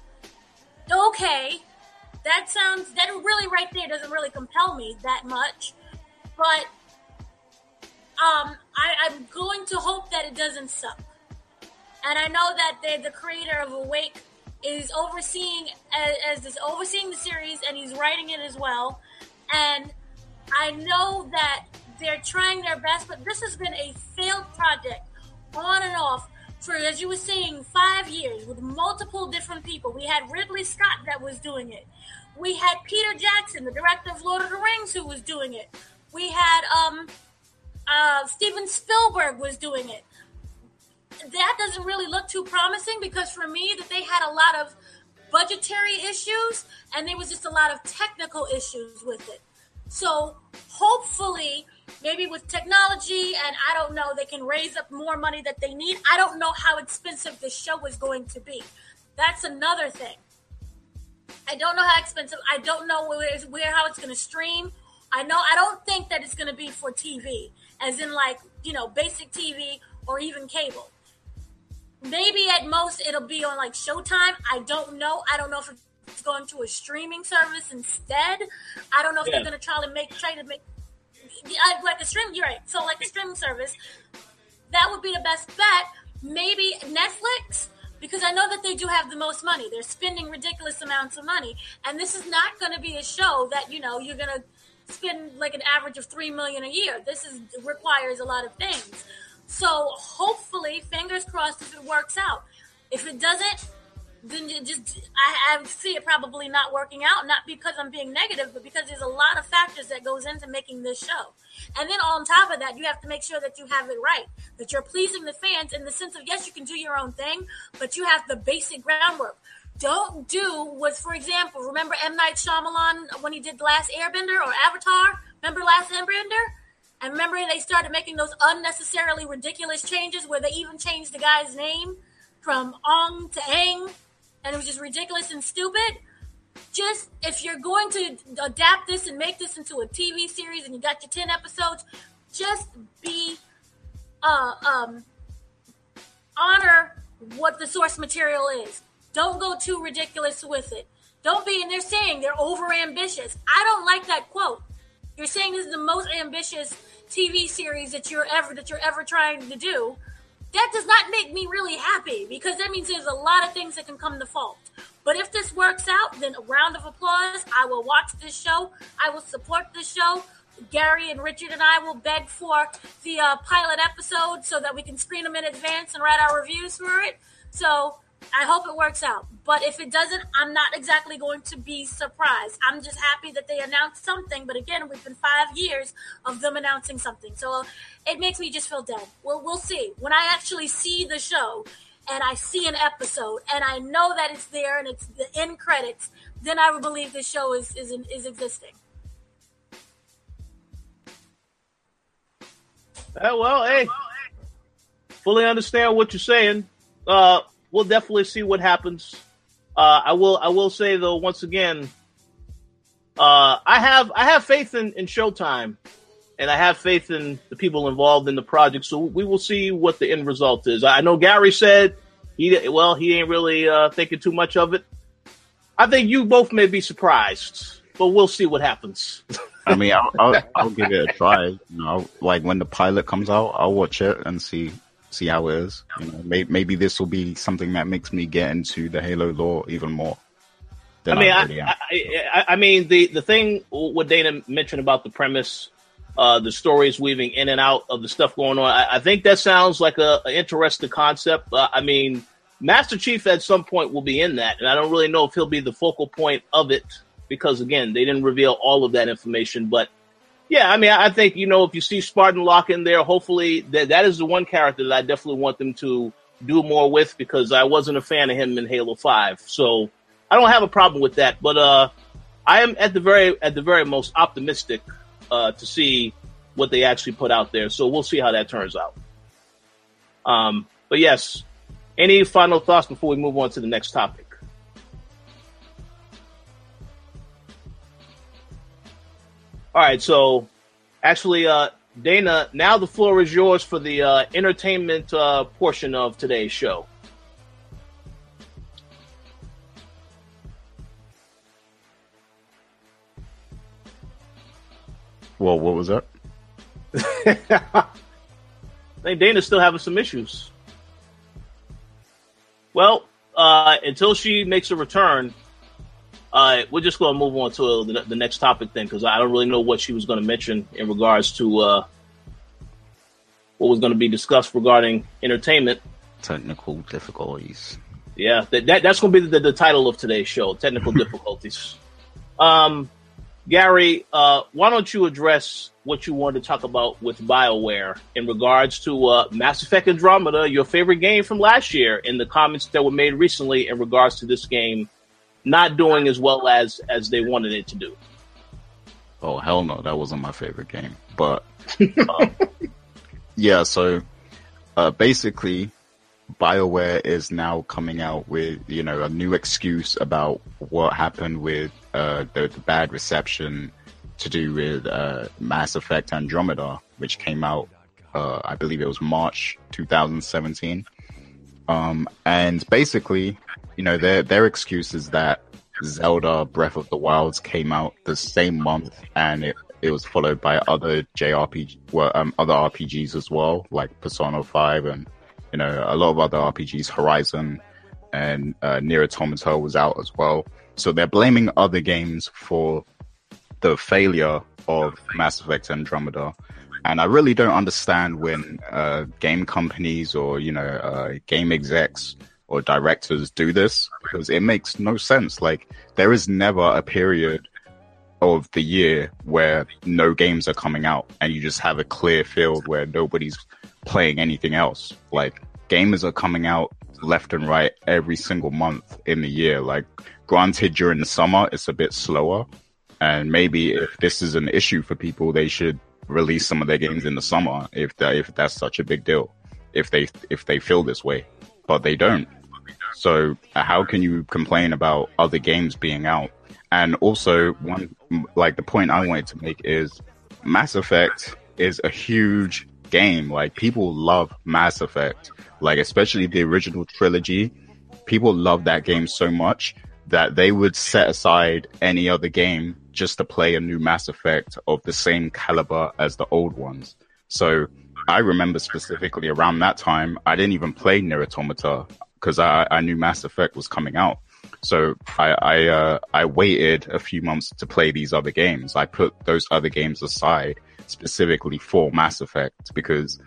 Okay, that sounds, that really right there doesn't really compel me that much. But um, I, I'm going to hope that it doesn't suck. And I know that the creator of Awake is overseeing as, as is overseeing the series and he's writing it as well. And I know that they're trying their best, but this has been a failed project on and off for, as you were saying, five years with multiple different people. We had Ridley Scott that was doing it. We had Peter Jackson, the director of Lord of the Rings, who was doing it. We had um, uh, Steven Spielberg was doing it. That doesn't really look too promising because for me, that they had a lot of budgetary issues and there was just a lot of technical issues with it. So hopefully, maybe with technology and I don't know, they can raise up more money that they need. I don't know how expensive the show is going to be. That's another thing. I don't know how expensive. I don't know where, where how it's going to stream. I know I don't think that it's going to be for TV, as in like you know basic TV or even cable. Maybe at most it'll be on like Showtime. I don't know. I don't know if it's going to a streaming service instead. I don't know if yeah. they're going to try to make try to make like a stream. You're right. So like a streaming service, that would be the best bet. Maybe Netflix because I know that they do have the most money. They're spending ridiculous amounts of money, and this is not going to be a show that you know you're going to spend like an average of three million a year. This is requires a lot of things. So hopefully, fingers crossed, if it works out. If it doesn't, then you just I, I see it probably not working out, not because I'm being negative, but because there's a lot of factors that goes into making this show. And then on top of that, you have to make sure that you have it right, that you're pleasing the fans in the sense of yes, you can do your own thing, but you have the basic groundwork. Don't do was, for example, remember M Night Shyamalan when he did the Last Airbender or Avatar? Remember Last Airbender? And remember they started making those unnecessarily ridiculous changes where they even changed the guy's name from Ong to Aang, and it was just ridiculous and stupid. Just if you're going to adapt this and make this into a TV series and you got your 10 episodes, just be uh, um, honor what the source material is. Don't go too ridiculous with it. Don't be, and they're saying they're over ambitious. I don't like that quote. You're saying this is the most ambitious TV series that you're ever that you're ever trying to do. That does not make me really happy because that means there's a lot of things that can come to fault. But if this works out, then a round of applause. I will watch this show. I will support this show. Gary and Richard and I will beg for the uh, pilot episode so that we can screen them in advance and write our reviews for it. So I hope it works out. But if it doesn't, I'm not exactly going to be surprised. I'm just happy that they announced something. But again, we've been five years of them announcing something. So it makes me just feel dead. Well, we'll see. When I actually see the show and I see an episode and I know that it's there and it's the end credits, then I will believe the show is, is, is existing. Uh, well, hey, fully understand what you're saying. Uh, we'll definitely see what happens. Uh, I will. I will say though, once again, uh, I have I have faith in, in Showtime, and I have faith in the people involved in the project. So we will see what the end result is. I know Gary said he well he ain't really uh, thinking too much of it. I think you both may be surprised, but we'll see what happens. I mean, I'll, I'll, I'll, give it a try. You know, like when the pilot comes out, I'll watch it and see see how it is. You know, maybe, maybe this will be something that makes me get into the Halo lore even more. I mean, I, I, I, I, mean the the thing what Dana mentioned about the premise, uh, the stories weaving in and out of the stuff going on. I, think that sounds like a, a interesting concept. Uh, I mean, Master Chief at some point will be in that, and I don't really know if he'll be the focal point of it because again, they didn't reveal all of that information, but yeah, I mean, I think you know if you see Spartan Locke in there, hopefully that that is the one character that I definitely want them to do more with because I wasn't a fan of him in Halo Five, so I don't have a problem with that. But uh, I am at the very at the very most optimistic uh, to see what they actually put out there. So we'll see how that turns out. Um, but yes, any final thoughts before we move on to the next topic? All right, so actually, uh, Dana, now the floor is yours for the uh, entertainment uh, portion of today's show. Well, what was that? I think Dana's still having some issues. Well, uh, until she makes a return, uh, we're just going to move on to the, the next topic then, because I don't really know what she was going to mention in regards to uh, what was going to be discussed regarding entertainment. Technical difficulties. Yeah, that, that that's going to be the, the, title of today's show: technical difficulties. Um, Gary, uh, why don't you address what you wanted to talk about with BioWare in regards to uh, Mass Effect Andromeda, your favorite game from last year, and the comments that were made recently in regards to this game not doing as well as as they wanted it to do. Oh hell no, that wasn't my favorite game. But uh, yeah, so uh, basically, Bioware is now coming out with you know a new excuse about what happened with uh, the, the, bad reception to do with uh, Mass Effect Andromeda, which came out, uh, I believe it was March 2017. Um, and basically, you know, their their excuse is that Zelda Breath of the Wilds came out the same month, and it it was followed by other JRPG, well, um, other RPGs as well, like Persona Five, and you know, a lot of other RPGs, Horizon and uh, Nier Automata was out as well. So they're blaming other games for the failure of Mass Effect Andromeda. And I really don't understand when uh, game companies or you know uh, game execs or directors do this because it makes no sense. Like there is never a period of the year where no games are coming out and you just have a clear field where nobody's playing anything else. Like gamers are coming out left and right every single month in the year. Like granted during the summer it's a bit slower and maybe if this is an issue for people they should release some of their games in the summer if that if that's such a big deal. If they if they feel this way. But they don't. So uh, how can you complain about other games being out? And also one like the point I wanted to make is Mass Effect is a huge game. Like people love Mass Effect, like especially the original trilogy. People love that game so much that they would set aside any other game just to play a new Mass Effect of the same caliber as the old ones. So I remember specifically around that time, I didn't even play Nier Automata because I, I knew Mass Effect was coming out. So I I, uh, I waited a few months to play these other games. I put those other games aside specifically for Mass Effect because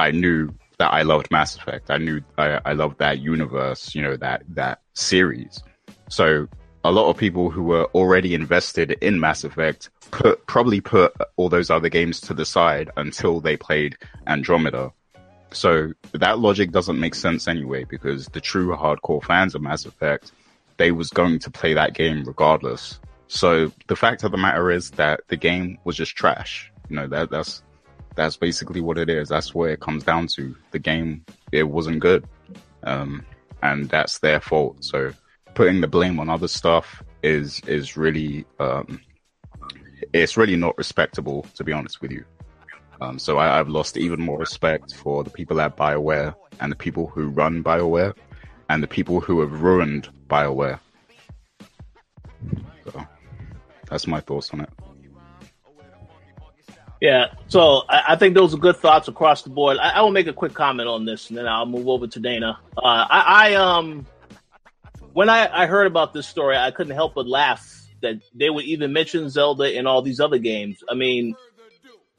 I knew that I loved Mass Effect. I knew I, I loved that universe, you know, that that series. So a lot of people who were already invested in Mass Effect put probably put all those other games to the side until they played Andromeda. So that logic doesn't make sense anyway because the true hardcore fans of Mass Effect they was going to play that game regardless. So the fact of the matter is that the game was just trash. You know, that that's that's basically what it is. That's where it comes down to. The game it wasn't good. Um, and that's their fault. So putting the blame on other stuff is is really um, it's really not respectable to be honest with you. Um, so I, I've lost even more respect for the people at BioWare and the people who run BioWare and the people who have ruined BioWare. So that's my thoughts on it. Yeah, so I, I, think those are good thoughts across the board. I, I, will make a quick comment on this, and then I'll move over to Dana. Uh, I, I, um, when I, I heard about this story, I couldn't help but laugh that they would even mention Zelda and all these other games. I mean,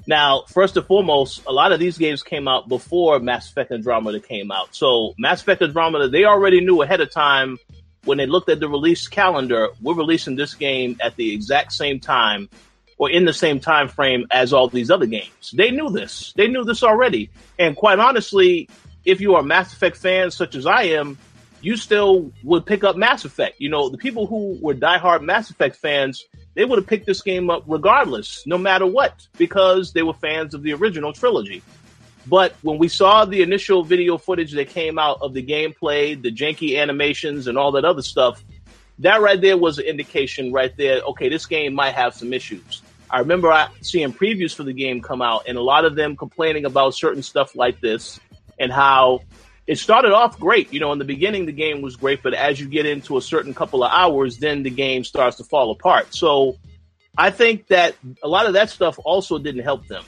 now, first and foremost, a lot of these games came out before Mass Effect Andromeda came out. So Mass Effect Andromeda, they already knew ahead of time when they looked at the release calendar, we're releasing this game at the exact same time or in the same time frame as all these other games. They knew this. They knew this already. And quite honestly, if you are Mass Effect fans such as I am, you still would pick up Mass Effect. You know, the people who were diehard Mass Effect fans, they would have picked this game up regardless, no matter what, because they were fans of the original trilogy. But when we saw the initial video footage that came out of the gameplay, the janky animations, and all that other stuff, that right there was an indication right there. Okay, this game might have some issues. I remember seeing previews for the game come out, and a lot of them complaining about certain stuff like this, and how it started off great. You know, in the beginning, the game was great, but as you get into a certain couple of hours, then the game starts to fall apart. So I think that a lot of that stuff also didn't help them.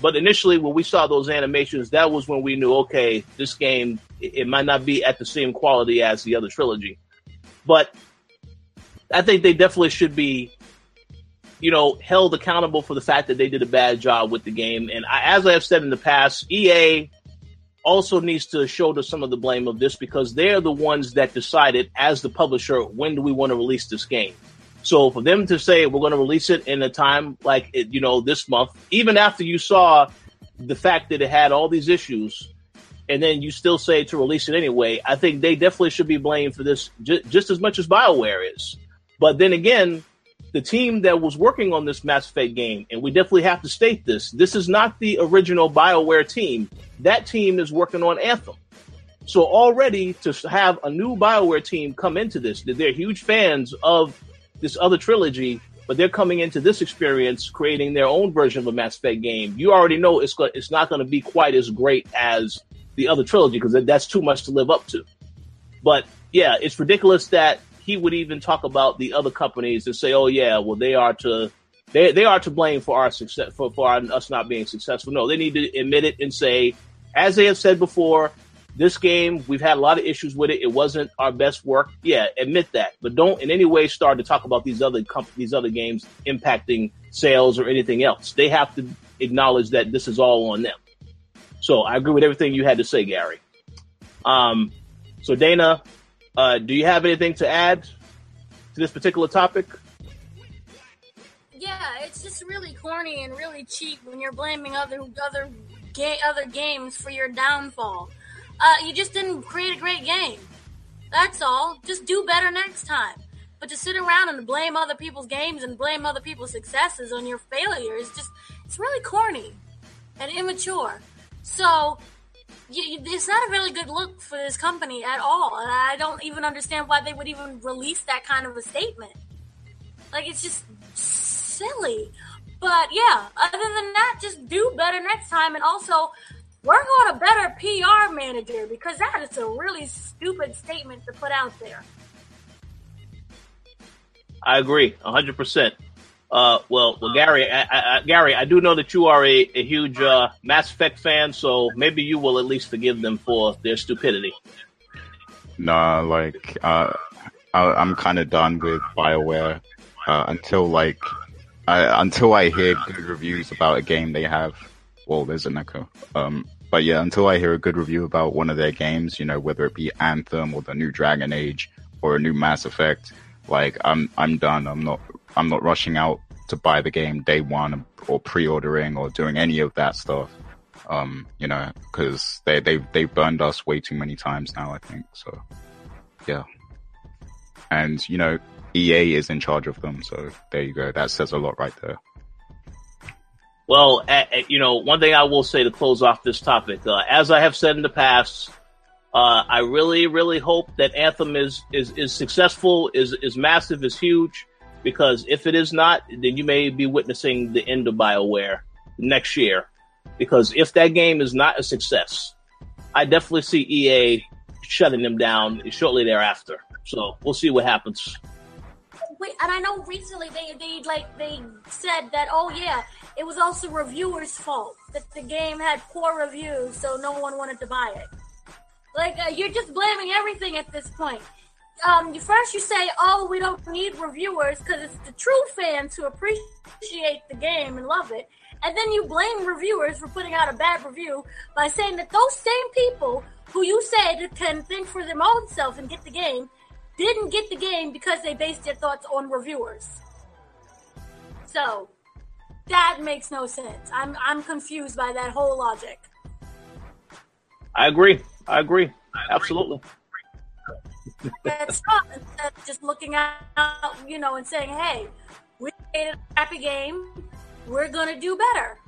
But initially, when we saw those animations, that was when we knew, okay, this game, it, might not be at the same quality as the other trilogy. But I think they definitely should be, you know, held accountable for the fact that they did a bad job with the game. And I, as I have said in the past, EA also needs to shoulder some of the blame of this because they're the ones that decided as the publisher when do we want to release this game. So for them to say we're going to release it in a time like it, you know this month, even after you saw the fact that it had all these issues, and then you still say to release it anyway, I think they definitely should be blamed for this j- just as much as Bioware is. But then again, the team that was working on this Mass Effect game, and we definitely have to state this: this is not the original Bioware team. That team is working on Anthem. So already to have a new Bioware team come into this, they're huge fans of this other trilogy, but they're coming into this experience creating their own version of a Mass Effect game. You already know it's it's not going to be quite as great as the other trilogy because that's too much to live up to. But yeah, it's ridiculous that he would even talk about the other companies and say, "Oh yeah, well they are to they they are to blame for our success for for our, us not being successful." No, they need to admit it and say, as they have said before, this game, we've had a lot of issues with it. It wasn't our best work. Yeah, admit that, but don't in any way start to talk about these other comp- these other games impacting sales or anything else. They have to acknowledge that this is all on them. So I agree with everything you had to say, Gary. Um, So Dana, uh, do you have anything to add to this particular topic? Yeah, it's just really corny and really cheap when you're blaming other other ga- other games for your downfall. Uh, you just didn't create a great game. That's all. Just do better next time. But to sit around and blame other people's games and blame other people's successes on your failure is just, it's really corny and immature. So, it's not a really good look for this company at all. And I don't even understand why they would even release that kind of a statement. Like, it's just silly. But yeah, other than that, just do better next time. And also, work on a better PR manager because that is a really stupid statement to put out there. I agree, hundred percent. Uh, well, well, Gary, I, I, Gary, I do know that you are a, a huge uh, Mass Effect fan, so maybe you will at least forgive them for their stupidity. Nah, like uh, I, am kind of done with Bioware uh, until like until I hear good reviews about a game they have. Well, there's an echo. Um, but yeah, until I hear a good review about one of their games, you know, whether it be Anthem or the new Dragon Age or a new Mass Effect, like I'm I'm done. I'm not I'm not rushing out to buy the game day one or pre-ordering or doing any of that stuff. Um, you know, because they they they burned us way too many times now. I think so. Yeah, and you know, EA is in charge of them, so there you go. That says a lot right there. Well, you know, one thing I will say to close off this topic, uh, as I have said in the past, uh, I really, really hope that Anthem is is is successful, is is massive, is huge. Because if it is not, then you may be witnessing the end of Bioware next year. Because if that game is not a success, I definitely see EA shutting them down shortly thereafter. So we'll see what happens. Wait, and I know recently they they like they said that oh yeah, it was also reviewers' fault that the game had poor reviews, so no one wanted to buy it. Like uh, you're just blaming everything at this point. Um, first you say, "Oh, we don't need reviewers because it's the true fans who appreciate the game and love it," and then you blame reviewers for putting out a bad review by saying that those same people who you said can think for their own self and get the game didn't get the game because they based their thoughts on reviewers. So that makes no sense. I'm I'm confused by that whole logic. I agree. I agree. Absolutely. That's not instead of just looking out, you know, and saying, "Hey, we made a happy game. We're gonna do better."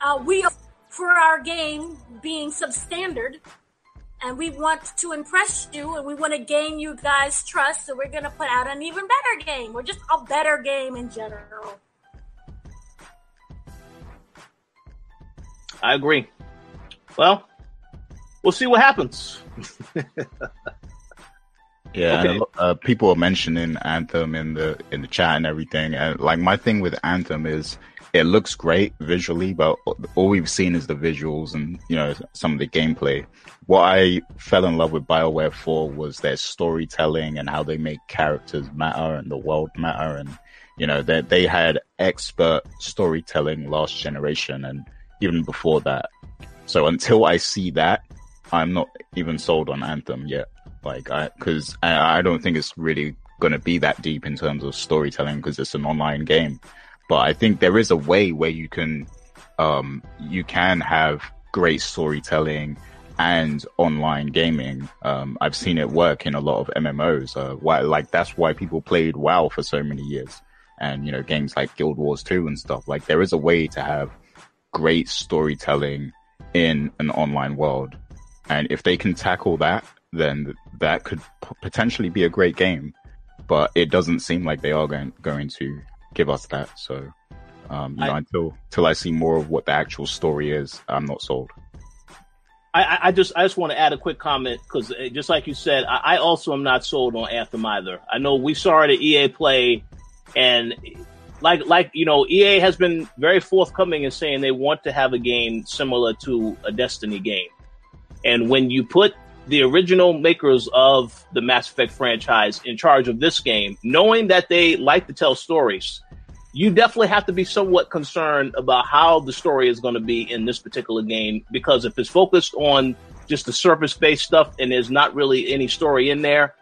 Uh, we for our game being substandard, and we want to impress you, and we want to gain you guys' trust. So we're gonna put out an even better game, or just a better game in general. I agree. Well, we'll see what happens. yeah, okay. uh, people are mentioning Anthem in the in the chat and everything, and like my thing with Anthem is it looks great visually, but all we've seen is the visuals and you know some of the gameplay. What I fell in love with Bioware for was their storytelling and how they make characters matter and the world matter, and you know they they had expert storytelling last generation and even before that. So until I see that, I'm not even sold on Anthem yet. Like, I, cause I, I don't think it's really going to be that deep in terms of storytelling because it's an online game. But I think there is a way where you can, um, you can have great storytelling and online gaming. Um, I've seen it work in a lot of MMOs. Uh, why, like that's why people played WoW for so many years. And, you know, games like Guild Wars 2 and stuff. Like there is a way to have great storytelling in an online world. And if they can tackle that, then that could p- potentially be a great game. But it doesn't seem like they are going, going to give us that. So, um, you I, know, until, until I see more of what the actual story is, I'm not sold. I, I just I just want to add a quick comment because uh, just like you said, I, I, also am not sold on Anthem either. I know we saw it at EA Play, and like like you know, EA has been very forthcoming in saying they want to have a game similar to a Destiny game. And when you put the original makers of the Mass Effect franchise in charge of this game, knowing that they like to tell stories, you definitely have to be somewhat concerned about how the story is going to be in this particular game because if it's focused on just the surface based stuff and there's not really any story in there,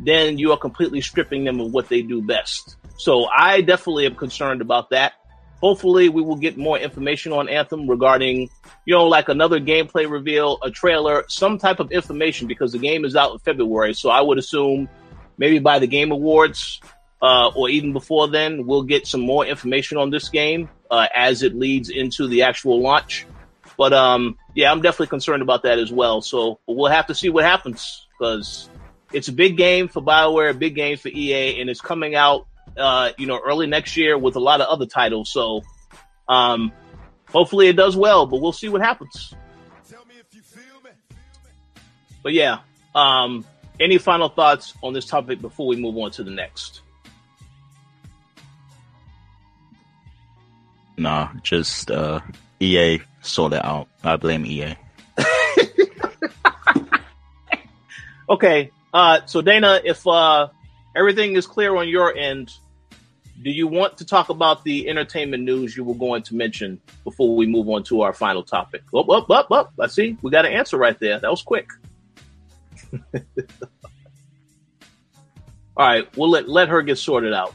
then you are completely stripping them of what they do best. So I definitely am concerned about that. Hopefully, we will get more information on Anthem regarding, you know, like another gameplay reveal, a trailer, some type of information because the game is out in February. So I would assume maybe by the Game Awards uh, or even before then, we'll get some more information on this game uh, as it leads into the actual launch. But um, yeah, I'm definitely concerned about that as well. So we'll have to see what happens because it's a big game for Bioware, a big game for EA, and it's coming out, uh, you know, early next year with a lot of other titles. So um, hopefully it does well, but we'll see what happens. But yeah, um, any final thoughts on this topic before we move on to the next? Nah, just uh, EA sort it out. I blame EA. okay, uh, so Dana, if uh, everything is clear on your end, do you want to talk about the entertainment news you were going to mention before we move on to our final topic? Up, up, up, up. I see. We got an answer right there. That was quick. All right, we'll let let her get sorted out.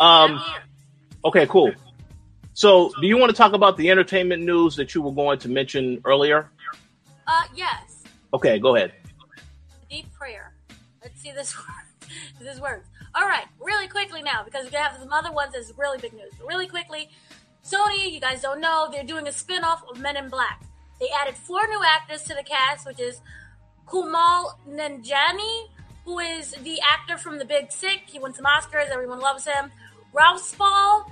Okay, Um, Okay, cool. So, do you want to talk about the entertainment news that you were going to mention earlier? Uh, yes. Okay, go ahead. Deep prayer. Let's see this works. this works. All right, really quickly now because we're gonna have some other ones that's really big news. Really quickly, Sony, you guys don't know, they're doing a spin-off of Men in Black. They added four new actors to the cast, which is Kumail Nanjiani, who is the actor from The Big Sick. He won some Oscars. Everyone loves him. Ralph Spall.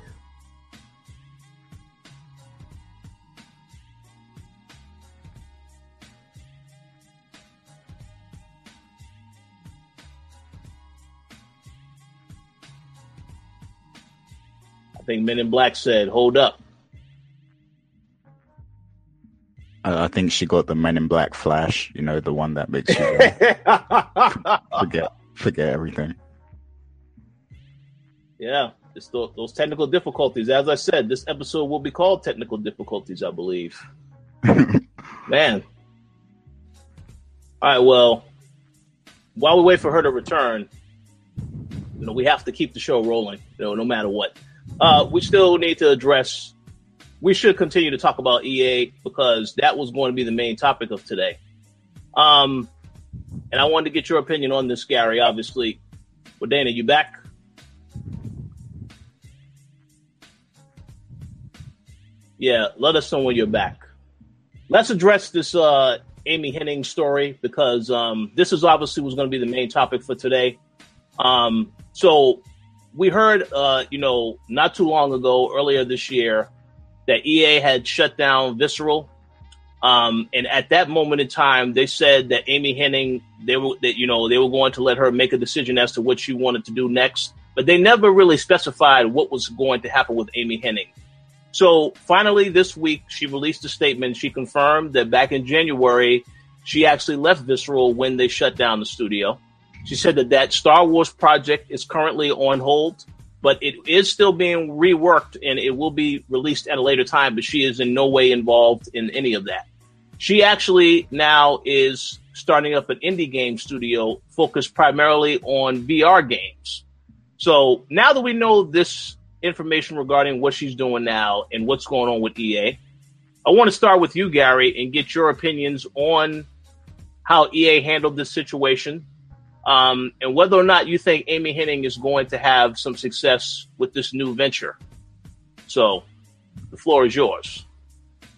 I think Men in Black said, "Hold up." I, I think she got the Men in Black flash. You know, the one that makes you uh, forget forget everything. yeah, it's tho- those technical difficulties. As I said, this episode will be called "Technical Difficulties," I believe. Man. All right. Well, while we wait for her to return, you know, we have to keep the show rolling. You know, no matter what. Uh, we still need to address. We should continue to talk about EA because that was going to be the main topic of today. Um, and I wanted to get your opinion on this, Gary. Obviously, well, Dana, you back? Yeah, let us know when you're back. Let's address this uh, Amy Hennig story because um, this is obviously was going to be the main topic for today. Um, so we heard, uh, you know, not too long ago, earlier this year, that EA had shut down Visceral. Um, and at that moment in time, they said that Amy Hennig, they were that you know they were going to let her make a decision as to what she wanted to do next, but they never really specified what was going to happen with Amy Hennig. So finally, this week, she released a statement. She confirmed that back in January, she actually left Visceral when they shut down the studio. She said that that Star Wars project is currently on hold, but it is still being reworked and it will be released at a later time. But she is in no way involved in any of that. She actually now is starting up an indie game studio focused primarily on VR games. So now that we know this information regarding what she's doing now and what's going on with EA, I want to start with you, Gary, and get your opinions on how EA handled this situation um, and whether or not you think Amy Hennig is going to have some success with this new venture. So the floor is yours.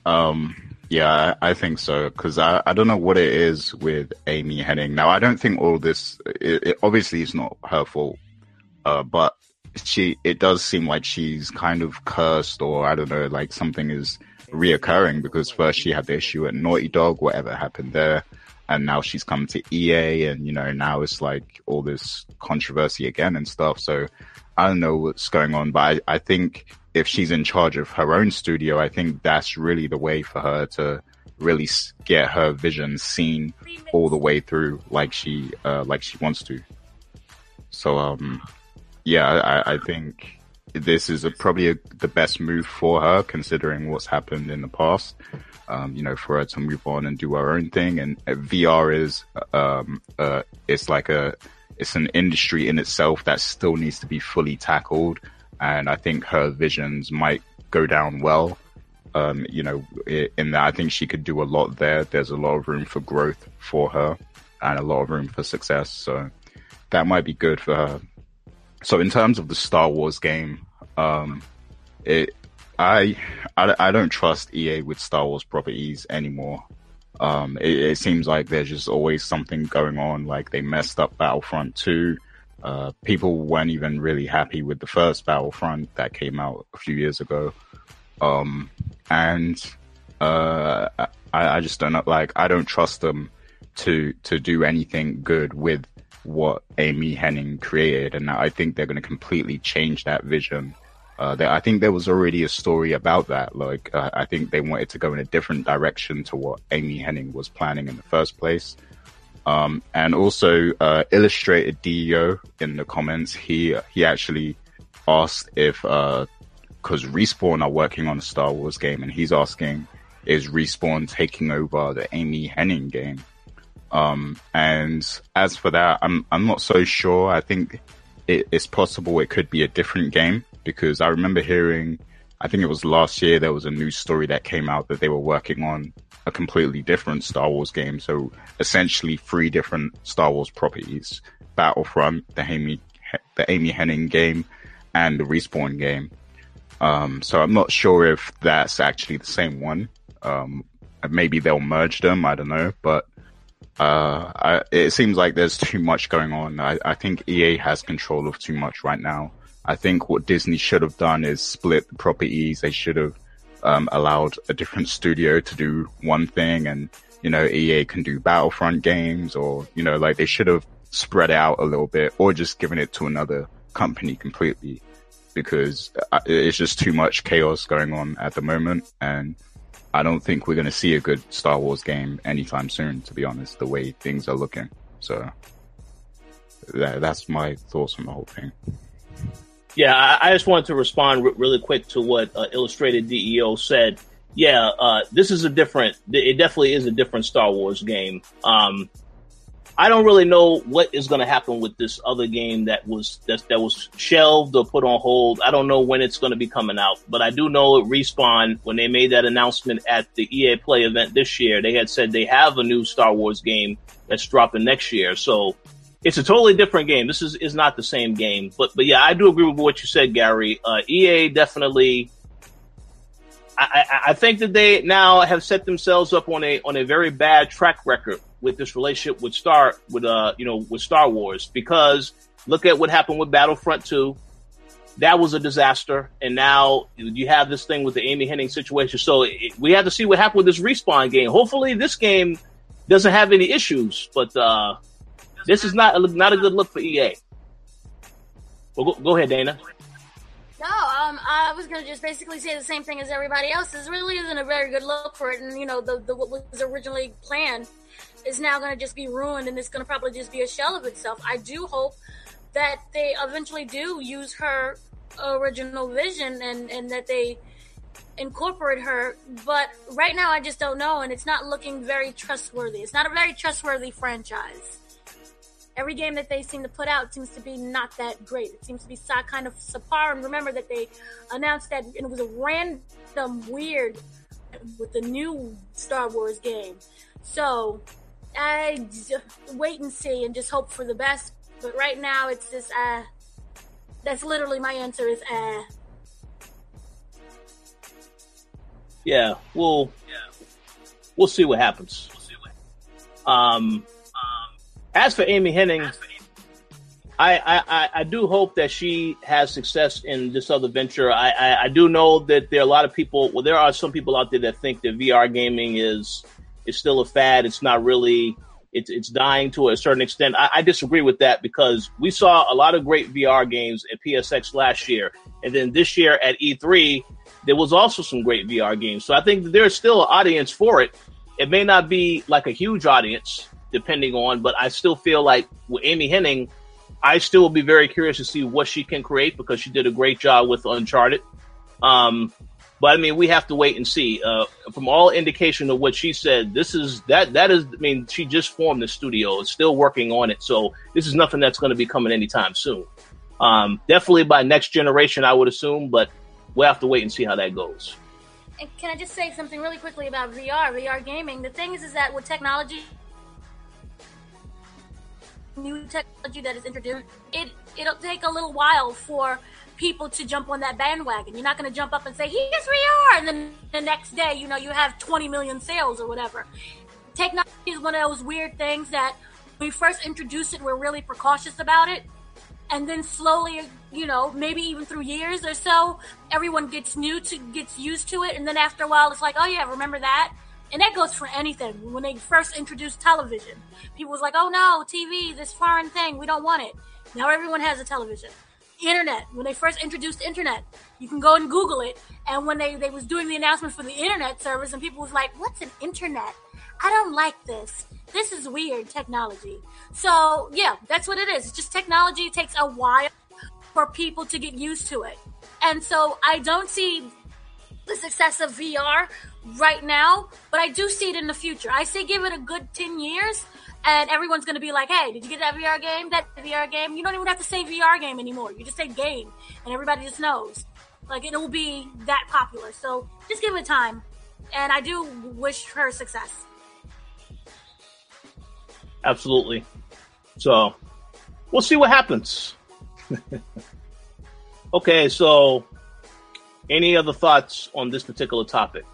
Um, yeah, I, think so because I, I don't know what it is with Amy Hennig. Now, I don't think all this. It, it obviously it's not her fault, uh, but she it does seem like she's kind of cursed or I don't know, like something is reoccurring because first she had the issue at Naughty Dog, whatever happened there, and now she's come to EA, and you know now it's like all this controversy again and stuff. So I don't know what's going on, but I, I think if she's in charge of her own studio, I think that's really the way for her to really get her vision seen all the way through, like she uh, like she wants to. So um, yeah, I, I think this is a, probably a, the best move for her, considering what's happened in the past. Um, you know, for her to move on and do her own thing. And uh, VR is, um, uh, it's like a, it's an industry in itself that still needs to be fully tackled. And I think her visions might go down well. Um, you know, in that I think she could do a lot there. There's a lot of room for growth for her and a lot of room for success. So that might be good for her. So in terms of the Star Wars game, um, it, I, I, I don't trust EA with Star Wars properties anymore. Um, it, it, seems like there's just always something going on. Like they messed up Battlefront 2. Uh, people weren't even really happy with the first Battlefront that came out a few years ago. Um, and, uh, I, I just don't like, I don't trust them to, to do anything good with what Amy Hennig created. And I think they're going to completely change that vision uh, I think there was already a story about that. Like, uh, I think they wanted to go in a different direction to what Amy Hennig was planning in the first place. Um, and also, uh, Illustrated DEO in the comments, he, he actually asked if, uh, cause Respawn are working on a Star Wars game and he's asking, is Respawn taking over the Amy Hennig game? Um, and as for that, I'm, I'm not so sure. I think it, it's possible it could be a different game because I remember hearing, I think it was last year, there was a news story that came out that they were working on a completely different Star Wars game. So essentially three different Star Wars properties, Battlefront, the Amy, the Amy Hennig game and the Respawn game. Um, so I'm not sure if that's actually the same one. Um, maybe they'll merge them. I don't know, but uh, I, it seems like there's too much going on. I, I, think EA has control of too much right now. I think what Disney should have done is split the properties. They should have um, allowed a different studio to do one thing, and you know EA can do Battlefront games, or you know like they should have spread out a little bit, or just given it to another company completely, because uh, it's just too much chaos going on at the moment, and I don't think we're going to see a good Star Wars game anytime soon, to be honest, the way things are looking. So that, that's my thoughts on the whole thing. Yeah, I, just wanted to respond really quick to what uh, Illustrated DEO said. Yeah, uh, this is a different, it definitely is a different Star Wars game. Um, I don't really know what is going to happen with this other game that was that, that was shelved or put on hold. I don't know when it's going to be coming out, but I do know it Respawn when they made that announcement at the EA Play event this year, they had said they have a new Star Wars game that's dropping next year. So it's a totally different game. This is is not the same game, but but yeah, I do agree with what you said, Gary. Uh, EA definitely. I, I, I think that they now have set themselves up on a on a very bad track record with this relationship with Star with uh you know with Star Wars because look at what happened with Battlefront 2. That was a disaster, and now you have this thing with the Amy Hennig situation. So it, we have to see what happened with this respawn game. Hopefully, this game doesn't have any issues, but uh, this is not a, not a good look for EA. Well, go, go ahead, Dana. No, um, I was gonna just basically say the same thing as everybody else. This really isn't a very good look for it, and you know, the, the what was originally planned is now going to just be ruined and it's going to probably just be a shell of itself. I do hope that they eventually do use her original vision and, and that they incorporate her. But right now, I just don't know, and it's not looking very trustworthy. It's not a very trustworthy franchise. Every game that they seem to put out seems to be not that great. It seems to be kind of subpar. And remember that they announced that it was a random weird with the new Star Wars game. So I wait and see and just hope for the best. But right now, it's just uh, that's literally my answer is uh. Yeah, we'll yeah we'll see what happens. Um, as for Amy Hennig, I, I, I do hope that she has success in this other venture. I, I, I do know that there are a lot of people. Well, there are some people out there that think that VR gaming is is still a fad. It's not really. It's it's dying to a certain extent. I, I disagree with that because we saw a lot of great VR games at PSX last year, and then this year at E3 there was also some great VR games. So I think that there's still an audience for it. It may not be like a huge audience, depending on, but I still feel like with Amy Hennig, I still will be very curious to see what she can create because she did a great job with Uncharted. Um, but I mean, we have to wait and see. Uh, from all indication of what she said, this is that that is. I mean, she just formed the studio. It's still working on it, so this is nothing that's going to be coming anytime soon. Um, definitely by next generation, I would assume, but we'll have to wait and see how that goes. And can I just say something really quickly about VR, VR gaming? The thing is, is that with technology, new technology that is introduced, it it'll take a little while for people to jump on that bandwagon. You're not going to jump up and say, "Here's are!" and then the next day, you know, you have 20 million sales or whatever. Technology is one of those weird things that we first introduce it, we're really precautious about it, and then slowly, you know, maybe even through years or so, everyone gets new to gets used to it, and then after a while, it's like, "Oh yeah, remember that." And that goes for anything. When they first introduced television, people was like, "Oh no, TV, this foreign thing, we don't want it." Now everyone has a television. Internet. When they first introduced internet, you can go and Google it. And when they, they was doing the announcement for the internet service, and people was like, "What's an internet? I don't like this. This is weird technology." So yeah, that's what it is. It's just technology takes a while for people to get used to it. And so I don't see the success of VR right now, but I do see it in the future. I say give it a good 10 years and everyone's going to be like, hey, did you get that VR game? That VR game? You don't even have to say VR game anymore. You just say game and everybody just knows. Like it will be that popular. So just give it time. And I do wish her success. Absolutely. So we'll see what happens. okay, so any other thoughts on this particular topic?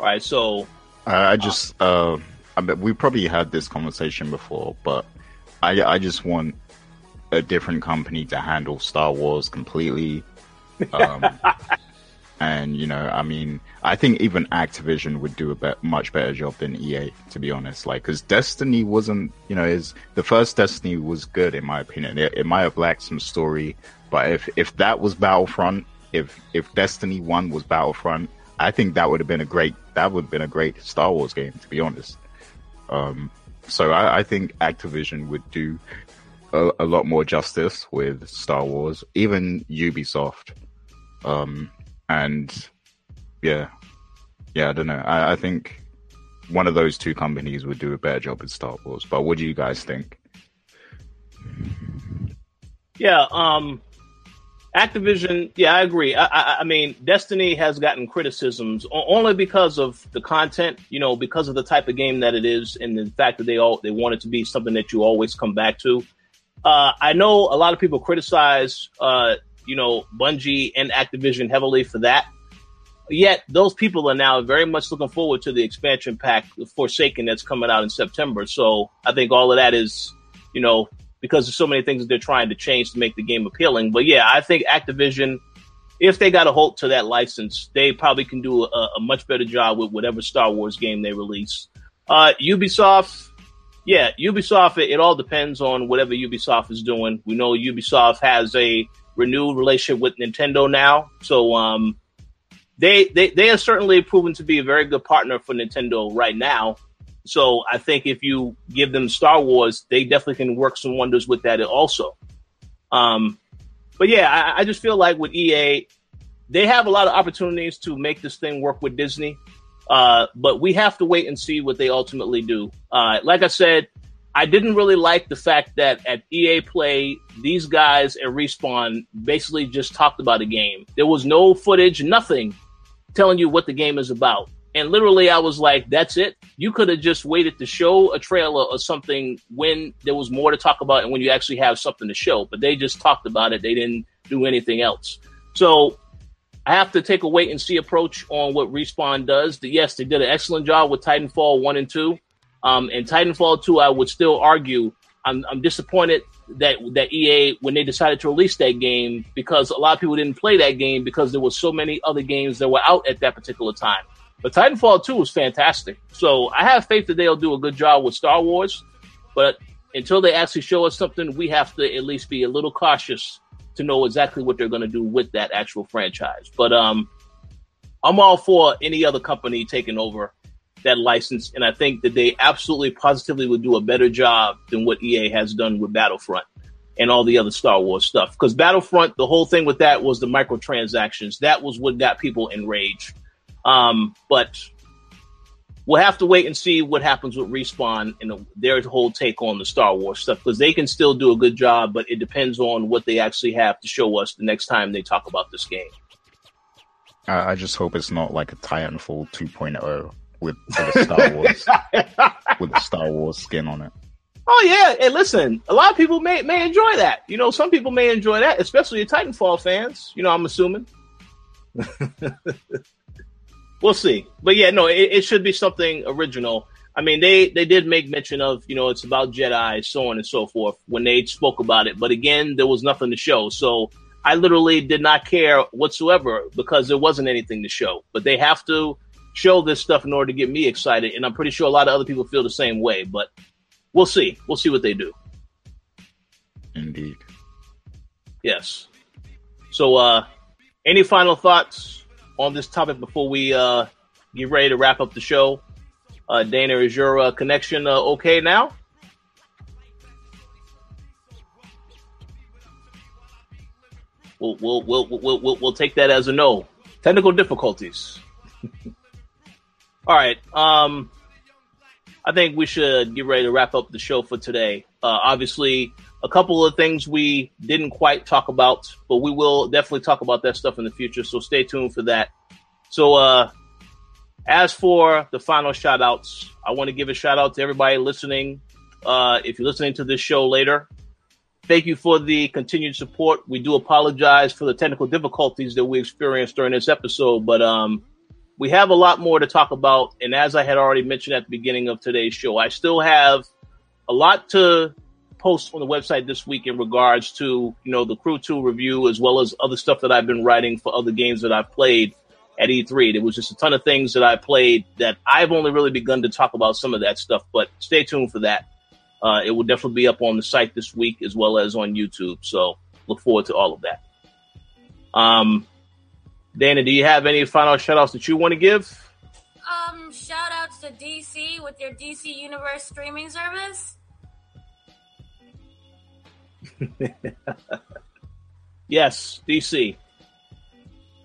All right, so I, I just, uh, I mean, we probably had this conversation before, but I, I just want a different company to handle Star Wars completely. Um, and you know, I mean, I think even Activision would do a be- much better job than EA, to be honest. Like, because Destiny wasn't, you know, is the first Destiny was good in my opinion. It, it might have lacked some story, but if if that was Battlefront, if if Destiny One was Battlefront, I think that would have been a great that would have been a great Star Wars game, to be honest. Um, so I, I think Activision would do a, a, lot more justice with Star Wars, even Ubisoft. Um, and yeah, yeah, I don't know. I, I think one of those two companies would do a better job with Star Wars. But what do you guys think? Yeah, um, Activision, yeah, I agree. I, I, I, mean, Destiny has gotten criticisms only because of the content, you know, because of the type of game that it is, and the fact that they all they want it to be something that you always come back to. Uh, I know a lot of people criticize, uh, you know, Bungie and Activision heavily for that. Yet those people are now very much looking forward to the expansion pack, Forsaken, that's coming out in September. So I think all of that is, you know, because there's so many things that they're trying to change to make the game appealing. But yeah, I think Activision, if they got a hold to that license, they probably can do a, a much better job with whatever Star Wars game they release. Uh, Ubisoft, yeah, Ubisoft, it, it all depends on whatever Ubisoft is doing. We know Ubisoft has a renewed relationship with Nintendo now. So, um, they, they, they are certainly proven to be a very good partner for Nintendo right now. So I think if you give them Star Wars, they definitely can work some wonders with that also. Um, but yeah, I, I just feel like with EA, they have a lot of opportunities to make this thing work with Disney. Uh, but we have to wait and see what they ultimately do. Uh, like I said, I didn't really like the fact that at EA Play, these guys at Respawn basically just talked about a game. There was no footage, nothing telling you what the game is about. And literally, I was like, that's it. You could have just waited to show a trailer or something when there was more to talk about and when you actually have something to show. But they just talked about it. They didn't do anything else. So I have to take a wait and see approach on what Respawn does. Yes, they did an excellent job with Titanfall 1 and 2. Um, and Titanfall 2, I would still argue, I'm, I'm disappointed that that EA when they decided to release that game because a lot of people didn't play that game because there were so many other games that were out at that particular time. But Titanfall 2 was fantastic. So I have faith that they'll do a good job with Star Wars. But until they actually show us something, we have to at least be a little cautious to know exactly what they're going to do with that actual franchise. But um, I'm all for any other company taking over that license, and I think that they absolutely positively would do a better job than what EA has done with Battlefront and all the other Star Wars stuff. Because Battlefront, the whole thing with that was the microtransactions. That was what got people enraged. Um, but we'll have to wait and see what happens with Respawn and their whole take on the Star Wars stuff because they can still do a good job, but it depends on what they actually have to show us the next time they talk about this game. I, I just hope it's not like a Titanfall 2.0 with, with a Star Wars with a Star Wars skin on it. Oh yeah, hey, listen, a lot of people may may enjoy that. You know, some people may enjoy that, especially Titanfall fans. You know, I'm assuming. we'll see, but yeah, no, it, it, should be something original. I mean, they they did make mention of you know it's about Jedi, so on and so forth when they spoke about it. But again, there was nothing to show, so I literally did not care whatsoever because there wasn't anything to show. But they have to show this stuff in order to get me excited, and I'm pretty sure a lot of other people feel the same way. But we'll see. We'll see what they do. Indeed. Yes. So, uh, any final thoughts on this topic before we uh, get ready to wrap up the show? Uh, Dana, is your uh, connection uh, okay now? We'll, we'll, we'll, we'll, we'll, we'll take that as a no. Technical difficulties. All right. Um, I think we should get ready to wrap up the show for today. Uh, obviously, a couple of things we didn't quite talk about, but we will definitely talk about that stuff in the future. So stay tuned for that. So, uh, as for the final shout outs, I want to give a shout out to everybody listening. Uh, if you're listening to this show later, thank you for the continued support. We do apologize for the technical difficulties that we experienced during this episode, but um, we have a lot more to talk about. And as I had already mentioned at the beginning of today's show, I still have a lot to post on the website this week in regards to, you know, the Crew 2 review, as well as other stuff that I've been writing for other games that I've played at E3. There was just a ton of things that I played that I've only really begun to talk about some of that stuff, but stay tuned for that. Uh, it will definitely be up on the site this week as well as on YouTube. So look forward to all of that. Um, Dana, do you have any final shout outs that you want to give? Um, shout outs to DC with your DC Universe streaming service. yes, DC.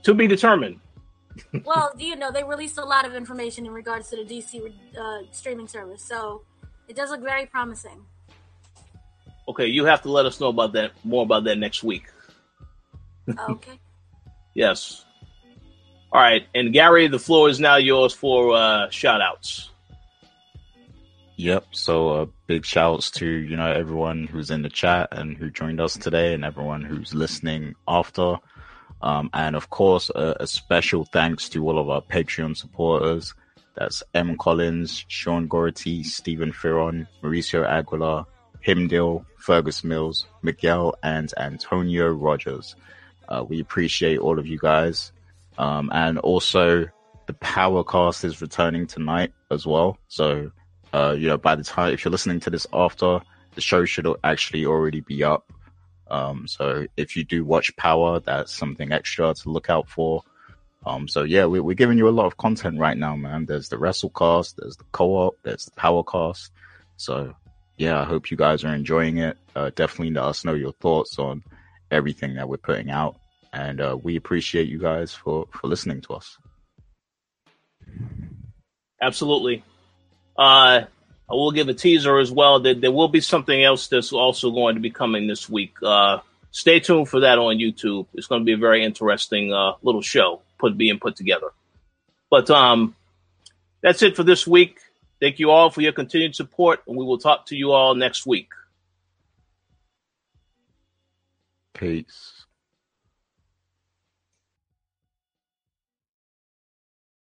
To be determined. well, you know, they released a lot of information in regards to the DC uh, streaming service, so it does look very promising. Okay, you have to let us know about that more about that next week. okay. yes. All right, and Gary, the floor is now yours for uh, shout outs. Yep. So uh, big shouts to you know everyone who's in the chat and who joined us today, and everyone who's listening after. Um, and of course, a, a, special thanks to all of our Patreon supporters. That's M. Collins, Sean Gority, Stephen Ferron, Mauricio Aguilar, Himdil, Fergus Mills, Miguel, and Antonio Rogers. Uh, we appreciate all of you guys. Um, and also the Powercast is returning tonight as well. So, uh, you know, by the time, if you're listening to this after, the show should actually already be up. Um, so if you do watch Power, that's something extra to look out for. Um, so yeah, we, are giving you a lot of content right now, man. There's the WrestleCast, there's the co-op, there's the Powercast. So yeah, I hope you guys are enjoying it. Uh, definitely let us know your thoughts on everything that we're putting out and uh, we appreciate you guys for for listening to us. Absolutely. Uh, I will give a teaser as well that there will be something else that's also going to be coming this week. Uh, stay tuned for that on YouTube. It's going to be a very interesting uh, little show put being put together. But um, that's it for this week. Thank you all for your continued support, and we will talk to you all next week. Peace.